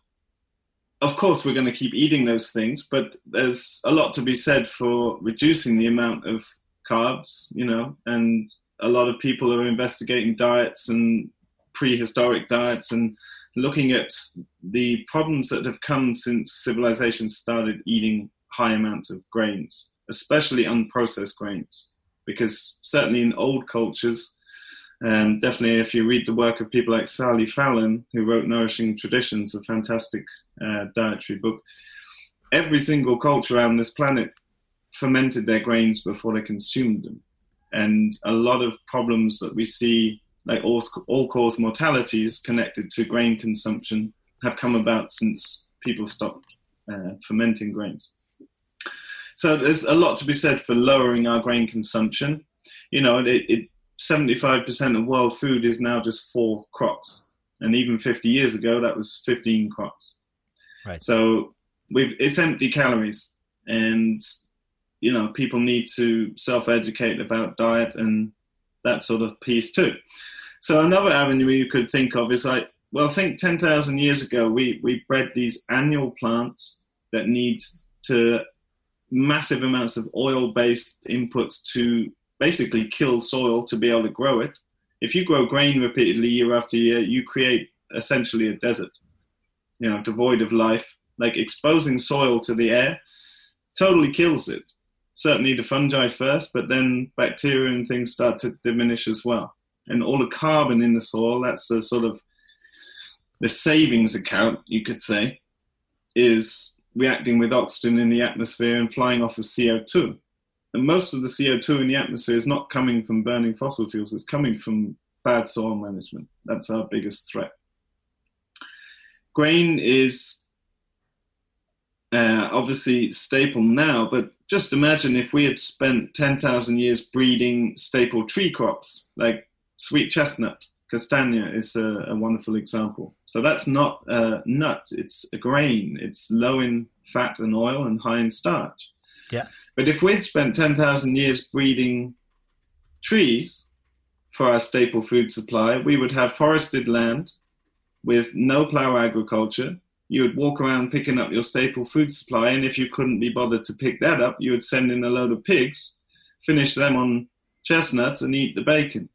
of course, we're going to keep eating those things, but there's a lot to be said for reducing the amount of carbs, you know, and a lot of people are investigating diets and prehistoric diets and looking at the problems that have come since civilization started eating high amounts of grains, especially unprocessed grains. Because certainly in old cultures, and definitely if you read the work of people like Sally Fallon, who wrote Nourishing Traditions, a fantastic uh, dietary book, every single culture around this planet fermented their grains before they consumed them and a lot of problems that we see, like all, all cause mortalities connected to grain consumption, have come about since people stopped uh, fermenting grains. So there's a lot to be said for lowering our grain consumption. You know, it, it 75% of world food is now just four crops, and even 50 years ago that was 15 crops. Right. So we've it's empty calories, and you know people need to self-educate about diet and that sort of piece too. So another avenue you could think of is like, well, think 10,000 years ago, we, we bred these annual plants that need to massive amounts of oil-based inputs to basically kill soil to be able to grow it. If you grow grain repeatedly year after year, you create essentially a desert, you know, devoid of life. Like exposing soil to the air totally kills it certainly the fungi first, but then bacteria and things start to diminish as well. And all the carbon in the soil, that's the sort of the savings account, you could say, is reacting with oxygen in the atmosphere and flying off of CO2. And most of the CO2 in the atmosphere is not coming from burning fossil fuels, it's coming from bad soil management. That's our biggest threat. Grain is uh, obviously staple now, but just imagine if we had spent 10,000 years breeding staple tree crops like sweet chestnut. Castagna is a, a, wonderful example. So that's not a nut, it's a grain. It's low in fat and oil and high in starch. Yeah. But if we'd spent 10,000 years breeding trees for our staple food supply, we would have forested land with no plow agriculture, you would walk around picking up your staple food supply, and if you couldn't be bothered to pick that up, you would send in a load of pigs, finish them on chestnuts, and eat the bacon.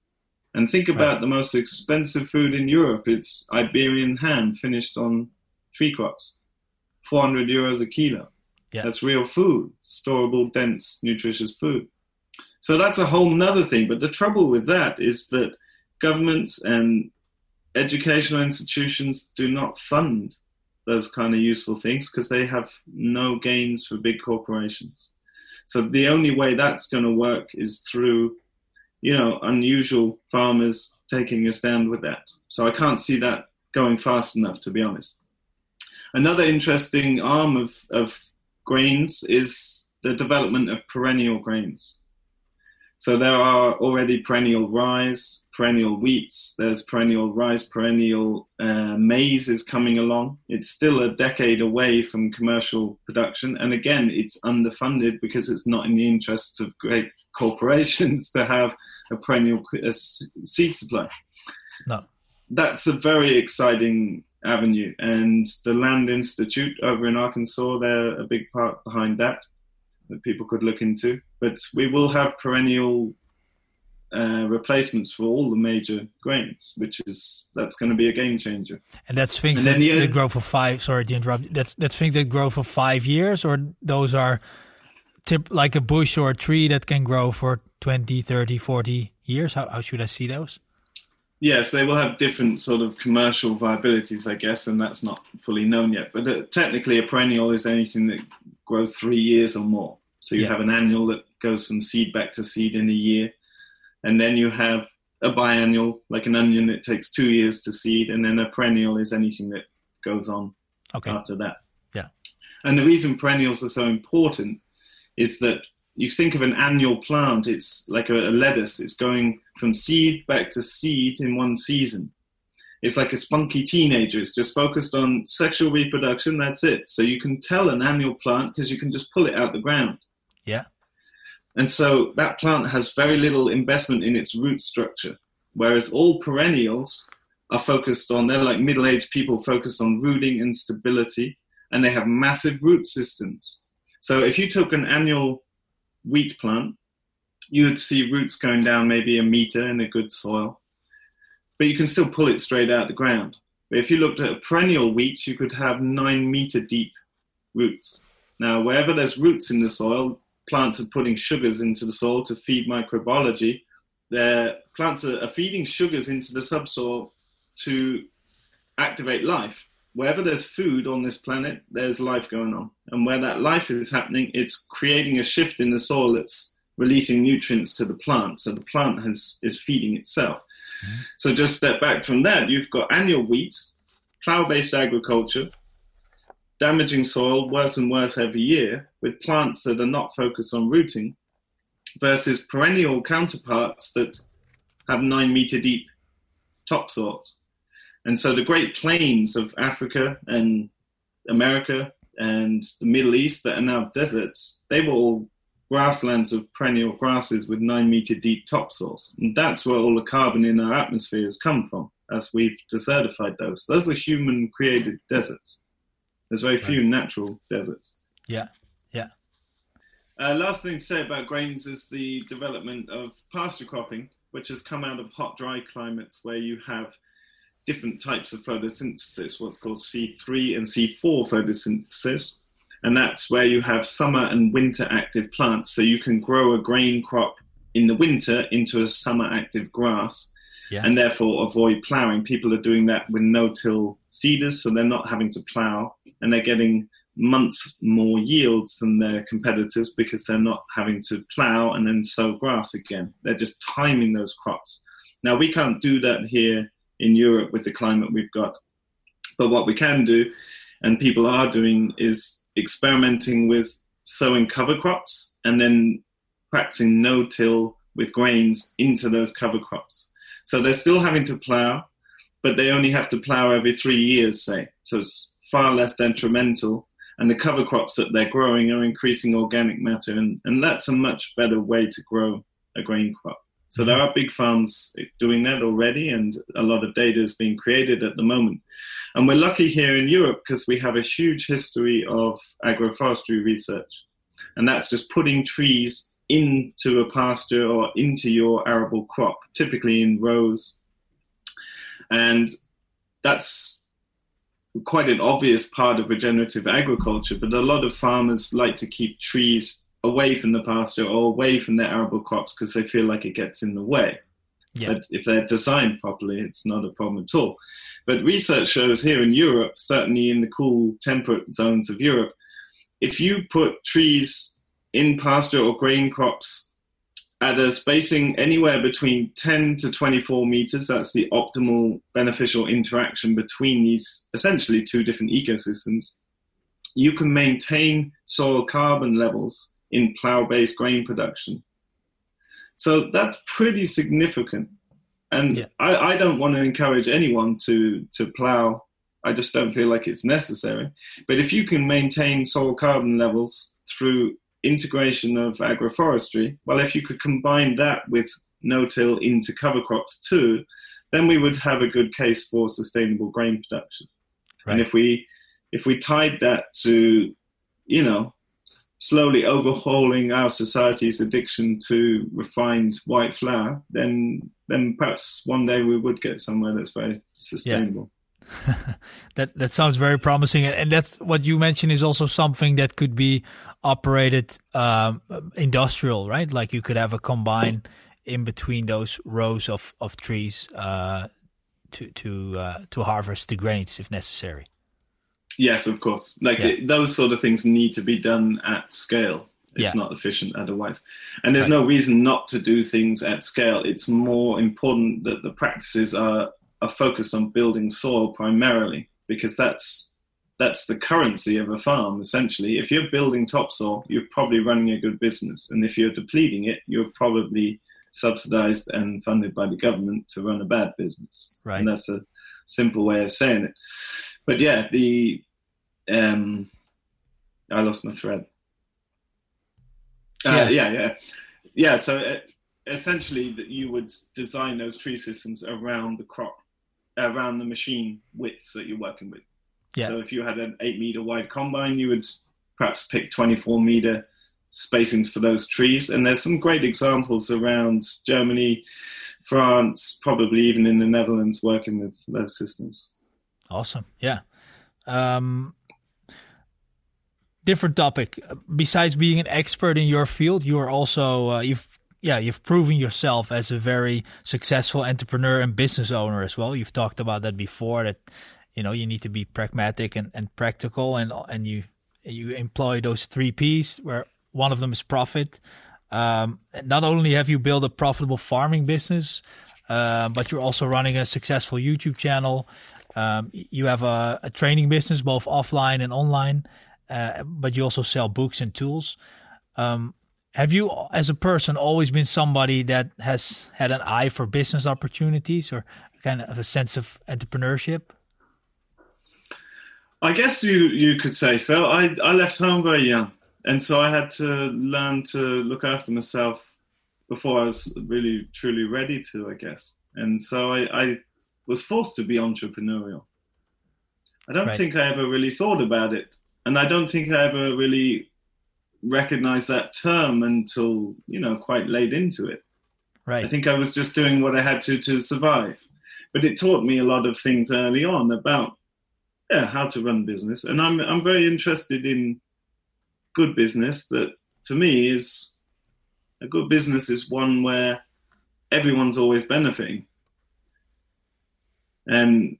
And think about right. the most expensive food in Europe. It's Iberian ham finished on tree crops, 400 euros a kilo. Yeah. That's real food, storable, dense, nutritious food. So that's a whole nother thing. But the trouble with that is that governments and educational institutions do not fund those kind of useful things because they have no gains for big corporations. So the only way that's going to work is through, you know, unusual farmers taking a stand with that. So I can't see that going fast enough, to be honest. Another interesting arm of, of grains is the development of perennial grains. So there are already perennial rice, perennial wheats, there's perennial rice, perennial uh, maize is coming along. It's still a decade away from commercial production. And again, it's underfunded because it's not in the interests of great corporations to have a perennial a seed supply. No. That's a very exciting avenue. And the Land Institute over in Arkansas, they're a big part behind that. that people could look into. But we will have perennial uh, replacements for all the major grains, which is that's going to be a game changer. And that's things and that, the, that grow for five. Sorry to interrupt. That's that's things that grow for five years, or those are tip like a bush or a tree that can grow for 20, 30, 40 years. How how should I see those? Yes, they will have different sort of commercial viabilities, I guess, and that's not fully known yet. But uh, technically, a perennial is anything that grows three years or more. So you yeah. have an annual that goes from seed back to seed in a year, and then you have a biannual, like an onion, it takes two years to seed, and then a perennial is anything that goes on okay. after that. Yeah. And the reason perennials are so important is that you think of an annual plant, it's like a, a lettuce, it's going from seed back to seed in one season. It's like a spunky teenager. It's just focused on sexual reproduction. That's it. So you can tell an annual plant because you can just pull it out the ground. Yeah. And so that plant has very little investment in its root structure. Whereas all perennials are focused on, they're like middle aged people focused on rooting and stability, and they have massive root systems. So if you took an annual wheat plant, you would see roots going down maybe a meter in a good soil, but you can still pull it straight out of the ground. But if you looked at a perennial wheat, you could have nine meter deep roots. Now, wherever there's roots in the soil, plants are putting sugars into the soil to feed microbiology. Their plants are, are feeding sugars into the subsoil to activate life. Wherever there's food on this planet, there's life going on. And where that life is happening, it's creating a shift in the soil that's releasing nutrients to the plant. So the plant has, is feeding itself. Mm-hmm. So just step back from that, you've got annual wheat, plow based agriculture, damaging soil worse and worse every year with plants that are not focused on rooting versus perennial counterparts that have nine meter deep topsoils. And so the Great Plains of Africa and America and the Middle East that are now deserts, they were all grasslands of perennial grasses with nine meter deep topsoils. And that's where all the carbon in our atmosphere has come from as we've desertified those. Those are human created deserts. There's very few natural deserts. Yeah, yeah. Uh, last thing to say about grains is the development of pasture cropping, which has come out of hot, dry climates where you have different types of photosynthesis, what's called C3 and C4 photosynthesis. And that's where you have summer and winter active plants. So you can grow a grain crop in the winter into a summer active grass yeah. and therefore avoid ploughing. People are doing that with no-till seeders, so they're not having to plough, and they're getting months more yields than their competitors because they're not having to plough and then sow grass again. They're just timing those crops. Now we can't do that here in Europe with the climate we've got, but what we can do, and people are doing, is experimenting with sowing cover crops and then practicing no-till with grains into those cover crops. So they're still having to plow, but they only have to plow every three years, say. So it's far less detrimental. And the cover crops that they're growing are increasing organic matter, and, and that's a much better way to grow a grain crop. So mm-hmm. there are big farms doing that already, and a lot of data is being created at the moment. And we're lucky here in Europe because we have a huge history of agroforestry research. And that's just putting trees into a pasture or into your arable crop, typically in rows. And that's quite an obvious part of regenerative agriculture, but a lot of farmers like to keep trees away from the pasture or away from their arable crops because they feel like it gets in the way. Yeah. But if they're designed properly, it's not a problem at all. But research shows here in Europe, certainly in the cool temperate zones of Europe, if you put trees in pasture or grain crops at a spacing anywhere between 10 to 24 meters. That's the optimal beneficial interaction between these essentially two different ecosystems. You can maintain soil carbon levels in plow based grain production. So that's pretty significant. And yeah. I, I don't want to encourage anyone to, to plow. I just don't feel like it's necessary. But if you can maintain soil carbon levels through integration of agroforestry, well, if you could combine that with no-till into cover crops too, then we would have a good case for sustainable grain production. Right. And if we if we tied that to, you know, slowly overhauling our society's addiction to refined white flour, then then perhaps one day we would get somewhere that's very sustainable. Yeah. that that sounds very promising, and that's what you mentioned is also something that could be operated um, industrial, right? Like you could have a combine in between those rows of of trees uh, to to uh, to harvest the grains if necessary. Yes, of course. Like yeah. it, those sort of things need to be done at scale. It's yeah. not efficient otherwise. And there's right. no reason not to do things at scale. It's more important that the practices are, are focused on building soil primarily because that's that's the currency of a farm essentially. If you're building topsoil, you're probably running a good business. And if you're depleting it, you're probably subsidized and funded by the government to run a bad business. Right. And that's a simple way of saying it. But yeah, the um, I lost my thread. Uh, yeah. yeah, yeah, yeah. So uh, essentially, that you would design those tree systems around the crop, around the machine widths that you're working with. Yeah. So if you had an eight meter wide combine, you would perhaps pick 24 meter spacings for those trees. And there's some great examples around Germany, France, probably even in the Netherlands, working with those systems. Awesome. Yeah. Um, different topic. Besides being an expert in your field, you are also uh, you've yeah you've proven yourself as a very successful entrepreneur and business owner as well. You've talked about that before that you know you need to be pragmatic and, and practical and and you you employ those three P's where one of them is profit. Um, not only have you built a profitable farming business, uh, but you're also running a successful YouTube channel. Um, you have a, a, training business, both offline and online, uh, but you also sell books and tools. Um, have you, as a person, always been somebody that has had an eye for business opportunities or kind of a sense of entrepreneurship? I guess you you could say so. I I left home very young, and so I had to learn to look after myself before I was really truly ready to. I guess, and so I, I was forced to be entrepreneurial. I don't right. think I ever really thought about it and I don't think I ever really recognized that term until you know quite late into it. Right. I think I was just doing what I had to to survive, but it taught me a lot of things early on about yeah how to run business, and I'm I'm very interested in good business. That to me is a good business is one where everyone's always benefiting, and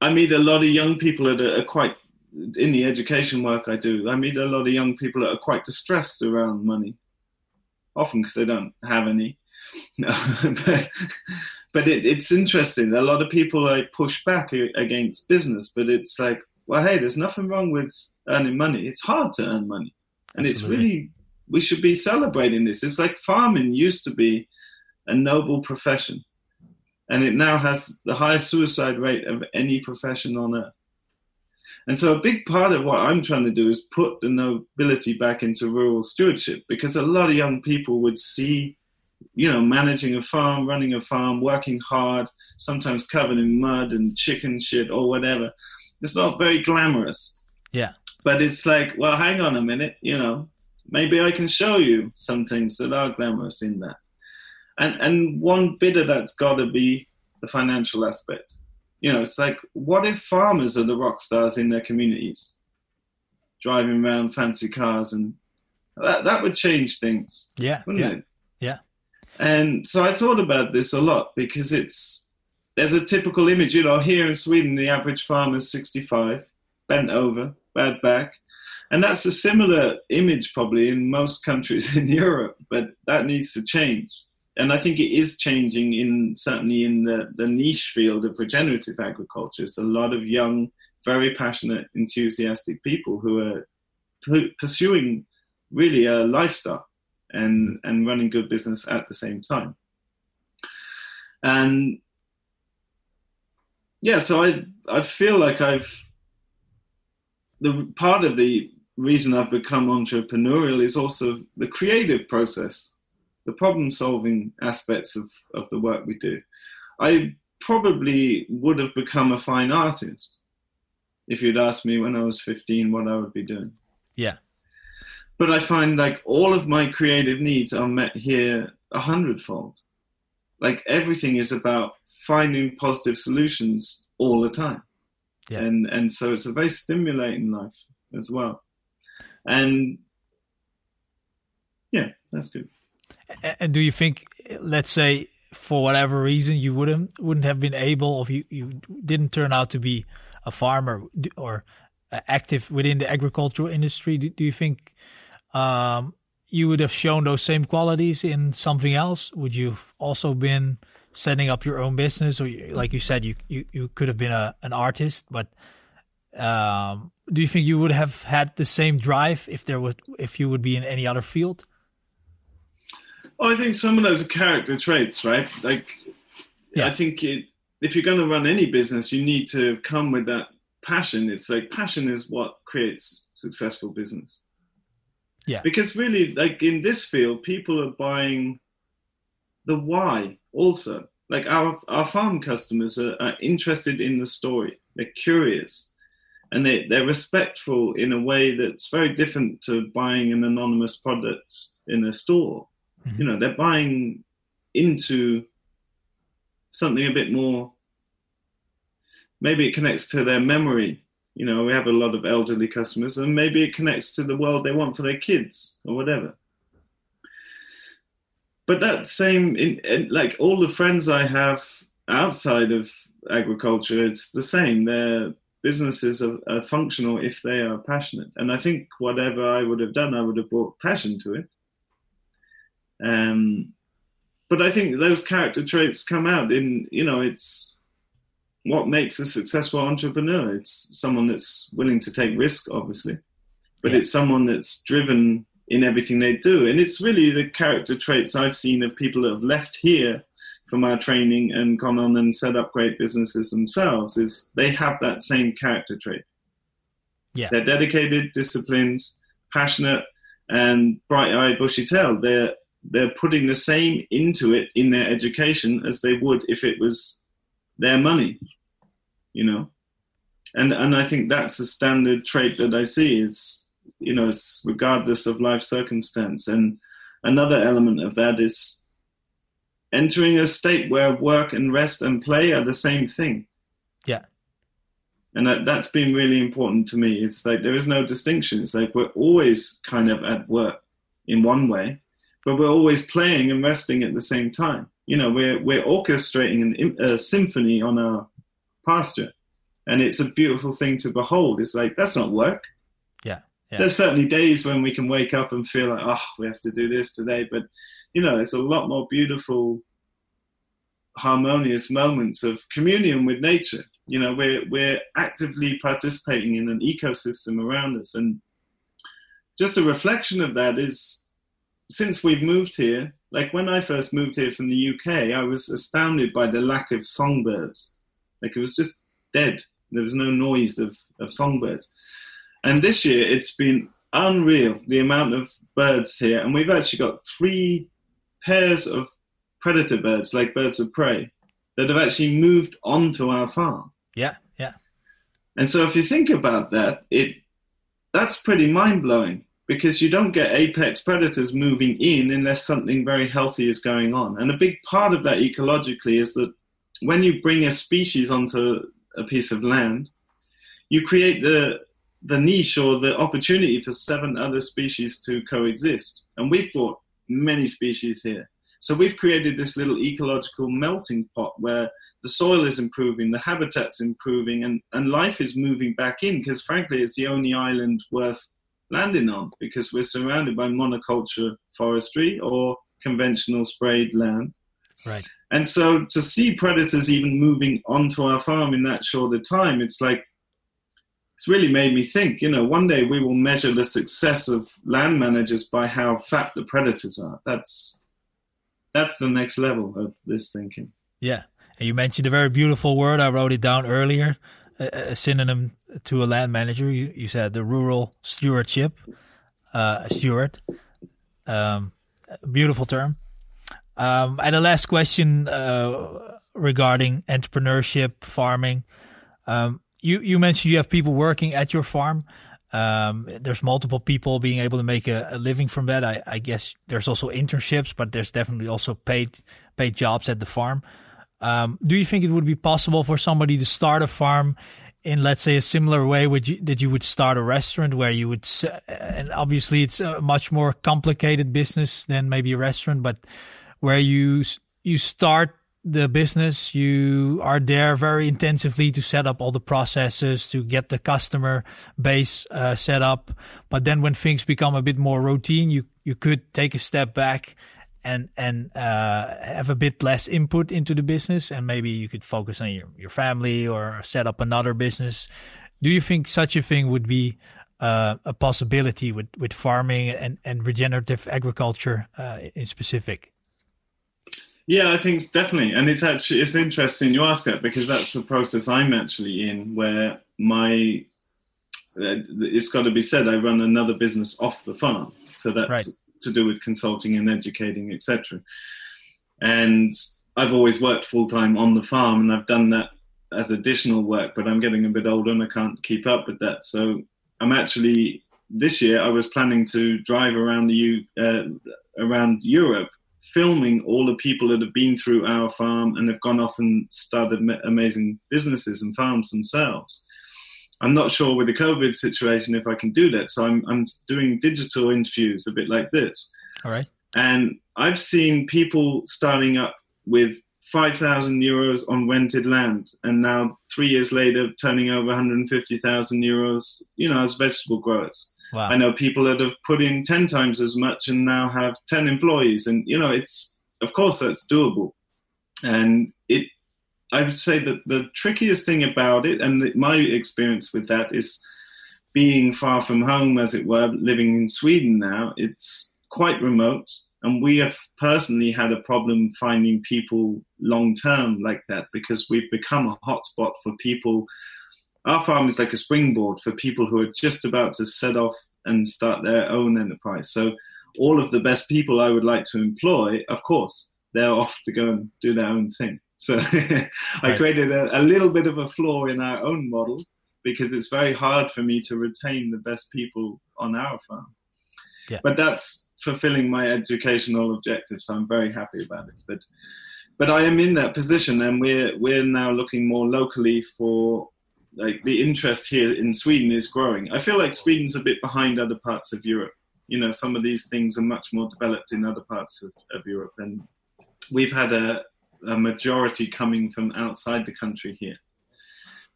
I meet a lot of young people that are quite in the education work I do, I meet a lot of young people that are quite distressed around money, often because they don't have any. but but it, it's interesting. A lot of people like push back against business, but it's like, well, hey, there's nothing wrong with earning money. It's hard to earn money, and Absolutely. it's really we should be celebrating this. It's like farming used to be a noble profession, and it now has the highest suicide rate of any profession on earth. And so a big part of what I'm trying to do is put the nobility back into rural stewardship because a lot of young people would see, you know, managing a farm, running a farm, working hard, sometimes covered in mud and chicken shit or whatever. It's not very glamorous. Yeah. But it's like, well, hang on a minute, you know, maybe I can show you some things that are glamorous in that. And and one bit of that's got to be the financial aspect you know, it's like, what if farmers are the rock stars in their communities, driving around fancy cars, and that that would change things. Yeah, wouldn't yeah, it? Yeah. And so I thought about this a lot because it's there's a typical image, you know, here in Sweden, the average farmer is 65, bent over, bad back. And that's a similar image probably in most countries in Europe, but that needs to change and I think it is changing in certainly in the, the niche field of regenerative agriculture. It's a lot of young, very passionate, enthusiastic people who are pursuing really a lifestyle and and running good business at the same time. And yeah, so I I feel like I've the part of the reason I've become entrepreneurial is also the creative process the problem solving aspects of, of the work we do. I probably would have become a fine artist if you'd asked me when I was 15 what I would be doing. Yeah. but I find like all of my creative needs are met here a hundredfold. Like everything is about finding positive solutions all the time. Yeah. And and so it's a very stimulating life as well. And yeah, that's good. And do you think, let's say, for whatever reason, you wouldn't wouldn't have been able, or you you didn't turn out to be a farmer or active within the agricultural industry, do, do you think um, you would have shown those same qualities in something else? Would you have also been setting up your own business, or like you said, you you, you could have been a an artist, but um, do you think you would have had the same drive if there would if you would be in any other field? Oh, I think some of those are character traits, right? Like, yeah. I think it, if you're going to run any business, you need to come with that passion. It's like passion is what creates successful business. Yeah. Because really, like in this field, people are buying the why also. Like our, our farm customers are, are interested in the story. They're curious and they, they're respectful in a way that's very different to buying an anonymous product in a store. Mm-hmm. You know, they're buying into something a bit more. Maybe it connects to their memory. You know, we have a lot of elderly customers, and maybe it connects to the world they want for their kids or whatever. But that same, in, in, like all the friends I have outside of agriculture, it's the same. They're businesses are, are, functional if they are passionate. And I think whatever I would have done, I would have brought passion to it. Um, but I think those character traits come out in, you know, it's what makes a successful entrepreneur. It's someone that's willing to take risk, obviously, but yeah. it's someone that's driven in everything they do. And it's really the character traits I've seen of people that have left here from our training and gone on and set up great businesses themselves is they have that same character trait. Yeah. They're dedicated, disciplined, passionate, and bright-eyed, bushy-tailed. They're they're putting the same into it in their education as they would if it was their money, you know. And and I think that's the standard trait that I see. It's you know, it's regardless of life circumstance. And another element of that is entering a state where work and rest and play are the same thing. Yeah. And that, that's been really important to me. It's like there is no distinction. It's like we're always kind of at work in one way, but we're always playing and resting at the same time. You know, we're, we're orchestrating an, a symphony on our pasture. And it's a beautiful thing to behold. It's like, that's not work. Yeah. yeah. There's certainly days when we can wake up and feel like, oh, we have to do this today. But you know, it's a lot more beautiful, harmonious moments of communion with nature. You know, we're we're actively participating in an ecosystem around us, and just a reflection of that is since we've moved here. Like when I first moved here from the UK, I was astounded by the lack of songbirds. Like it was just dead. There was no noise of, of songbirds. And this year it's been unreal the amount of birds here. And we've actually got three pairs of predator birds, like birds of prey, that have actually moved onto our farm. Yeah, yeah. And so if you think about that, it that's pretty mind blowing because you don't get apex predators moving in unless something very healthy is going on. And a big part of that ecologically is that when you bring a species onto a piece of land, you create the the niche or the opportunity for seven other species to coexist. And we've brought many species here. So we've created this little ecological melting pot where the soil is improving, the habitat's improving, and, and life is moving back in because, frankly, it's the only island worth landing on because we're surrounded by monoculture forestry or conventional sprayed land. Right. And so to see predators even moving onto our farm in that short shorter time, it's like it's really made me think, you know, one day we will measure the success of land managers by how fat the predators are. That's that's the next level of this thinking. Yeah. And you mentioned a very beautiful word. I wrote it down earlier, a, a synonym to a land manager. You, you said the rural stewardship, uh, steward. Um, beautiful term. Um, and the last question uh, regarding entrepreneurship, farming. Um, you you mentioned you have people working at your farm. um, there's multiple people being able to make a, a living from that. I, I, guess there's also internships, but there's definitely also paid paid jobs at the farm. Um, do you think it would be possible for somebody to start a farm in, let's say, a similar way would you, that you would start a restaurant where you would, and obviously it's a much more complicated business than maybe a restaurant, but where you you start the business. You are there very intensively to set up all the processes to get the customer base uh, set up. But then when things become a bit more routine, you you could take a step back and and uh, have a bit less input into the business, and maybe you could focus on your your family or set up another business. Do you think such a thing would be uh, a possibility with, with farming and, and regenerative agriculture uh, in specific? Yeah, I think it's definitely, and it's actually it's interesting you ask that because that's the process I'm actually in, where my uh, it's got to be said I run another business off the farm, so that's right. To do with consulting and educating, etc. And I've always worked full time on the farm, and I've done that as additional work. But I'm getting a bit older, and I can't keep up with that. So I'm actually this year I was planning to drive around the U, uh, around Europe filming all the people that have been through our farm and have gone off and started amazing businesses and farms themselves. I'm not sure with the COVID situation if I can do that. So I'm, I'm doing digital interviews a bit like this. All right. And I've seen people starting up with 5,000 euros on rented land and now three years later turning over 150,000 euros, you know, as vegetable growers. Wow. I know people that have put in 10 times as much and now have 10 employees. And, you know, it's, of course, that's doable. And it, I would say that the trickiest thing about it, and my experience with that is being far from home, as it were, living in Sweden now, it's quite remote. And we have personally had a problem finding people long term like that because we've become a hotspot for people our farm is like a springboard for people who are just about to set off and start their own enterprise. So all of the best people I would like to employ, of course, they're off to go and do their own thing. So I right. created a, a, little bit of a flaw in our own model because it's very hard for me to retain the best people on our farm. Yeah. But that's fulfilling my educational objectives. So I'm very happy about it. But but I am in that position, and we're we're now looking more locally for like the interest here in Sweden is growing. I feel like Sweden's a bit behind other parts of Europe. You know, some of these things are much more developed in other parts of, of Europe, and we've had a, a majority coming from outside the country here.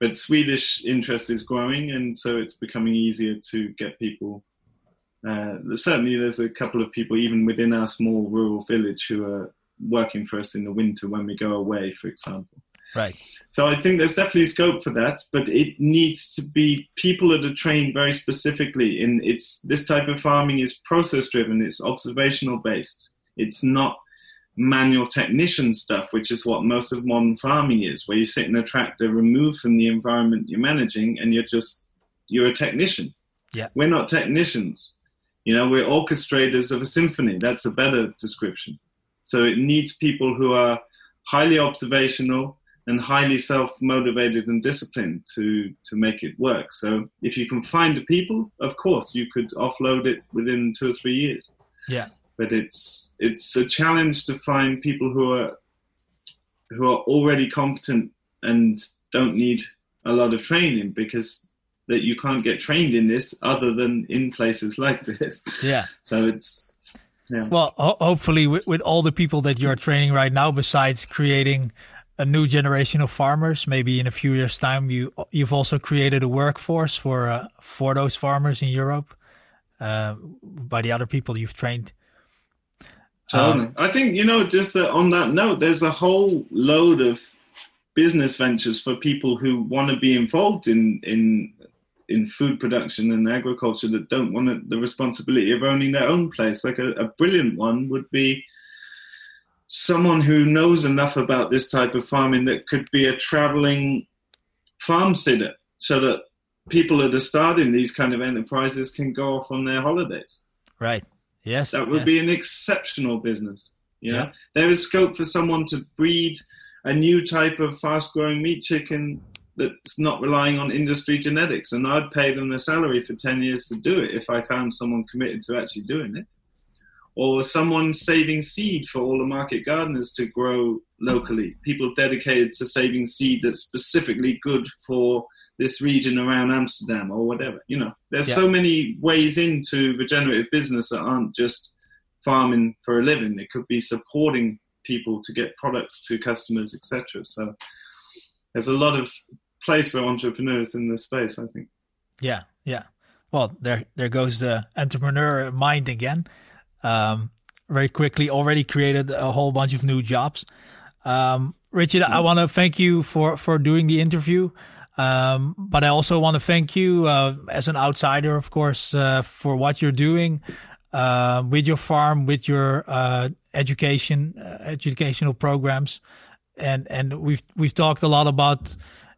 But Swedish interest is growing, and so it's becoming easier to get people. Uh, certainly, there's a couple of people even within our small rural village who are working for us in the winter when we go away, for example. Right. So I think there's definitely scope for that, but it needs to be people that are trained very specifically. In it's this type of farming is process driven. It's observational based. It's not manual technician stuff, which is what most of modern farming is, where you sit in a tractor removed from the environment you're managing, and you're just you're a technician. Yeah. We're not technicians. You know, we're orchestrators of a symphony. That's a better description. So it needs people who are highly observational, and highly self-motivated and disciplined to to make it work. So if you can find the people, of course, you could offload it within two or three years. Yeah. But it's it's a challenge to find people who are who are already competent and don't need a lot of training because that you can't get trained in this other than in places like this. Yeah. So it's yeah. Well, ho- hopefully, with, with all the people that you're training right now, besides creating a new generation of farmers. Maybe in a few years' time, you you've also created a workforce for uh, for those farmers in Europe uh, by the other people you've trained. Totally. Um, I think you know. Just uh, on that note, there's a whole load of business ventures for people who want to be involved in in in food production and agriculture that don't want the responsibility of owning their own place. Like a, a brilliant one would be someone who knows enough about this type of farming that could be a traveling farm sitter so that people that are starting these kind of enterprises can go off on their holidays. Right. Yes. That would yes. be an exceptional business. You know? Yeah. There is scope for someone to breed a new type of fast growing meat chicken that's not relying on industry genetics. And I'd pay them a salary for 10 years to do it if I found someone committed to actually doing it. Or someone saving seed for all the market gardeners to grow locally. People dedicated to saving seed that's specifically good for this region around Amsterdam or whatever. You know, there's yeah. so many ways into regenerative business that aren't just farming for a living. It could be supporting people to get products to customers, etc. So there's a lot of place for entrepreneurs in this space, I think. Yeah, yeah. Well, there there goes the entrepreneur mind again. Um, very quickly, already created a whole bunch of new jobs. Um, Richard, I want to thank you for for doing the interview. Um, but I also want to thank you uh, as an outsider, of course, uh, for what you're doing uh, with your farm, with your uh, education, uh, educational programs, and and we've we've talked a lot about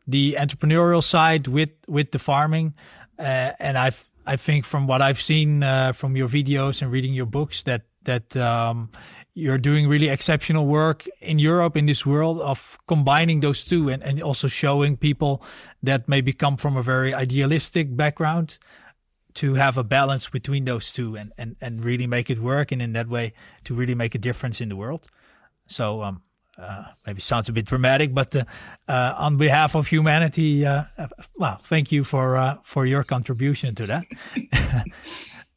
the entrepreneurial side with with the farming, uh, and I've I think from what I've seen from your videos and reading your books that that um, you're doing really exceptional work in Europe in this world of combining those two and, and also showing people that maybe come from a very idealistic background to have a balance between those two and, and, and really make it work and in that way to really make a difference in the world. So um, uh, maybe sounds a bit dramatic, but uh, uh, on behalf of humanity, uh, well, thank you for uh, for your contribution to that.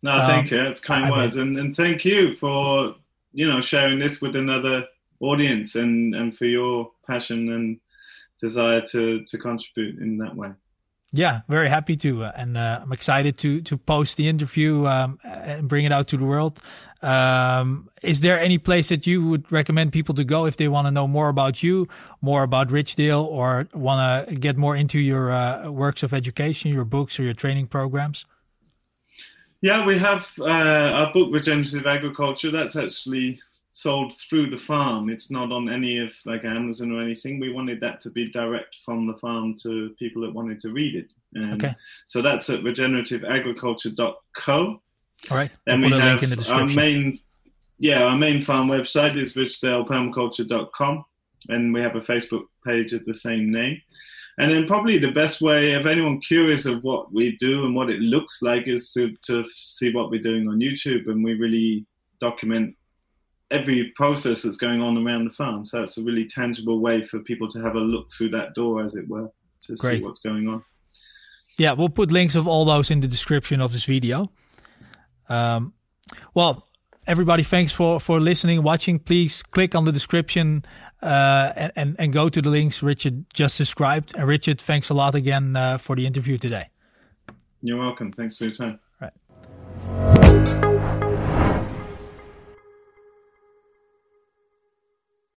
no, thank um, you. It's kind I words, mean, and, and thank you for you know sharing this with another audience and and for your passion and desire to to contribute in that way. Yeah very happy to uh, and uh, i'm excited to to post the interview um, and bring it out to the world. Um, is there any place that you would recommend people to go if they want to know more about you more about Ridgedale or want to get more into your uh, works of education your books or your training programs yeah, we have uh, our book Regenerative Agriculture. That's actually sold through the farm. It's not on any of like Amazon or anything. We wanted that to be direct from the farm to people that wanted to read it. And okay. So that's at regenerativeagriculture.co. All right. And we have our main, yeah, our main farm website is ridgedalepermaculture.com, and we have a Facebook page of the same name. And then probably the best way, if anyone curious of what we do and what it looks like, is to, to see what we're doing on YouTube. And we really document every process that's going on around the farm. So it's a really tangible way for people to have a look through that door, as it were, to Great. see what's going on. Yeah, we'll put links of all those in the description of this video. Um, well, everybody, thanks for for listening, watching. Please click on the description uh, and, and go to the links Richard just described. And Richard, thanks a lot again uh, for the interview today. You're welcome. Thanks for your time. All right.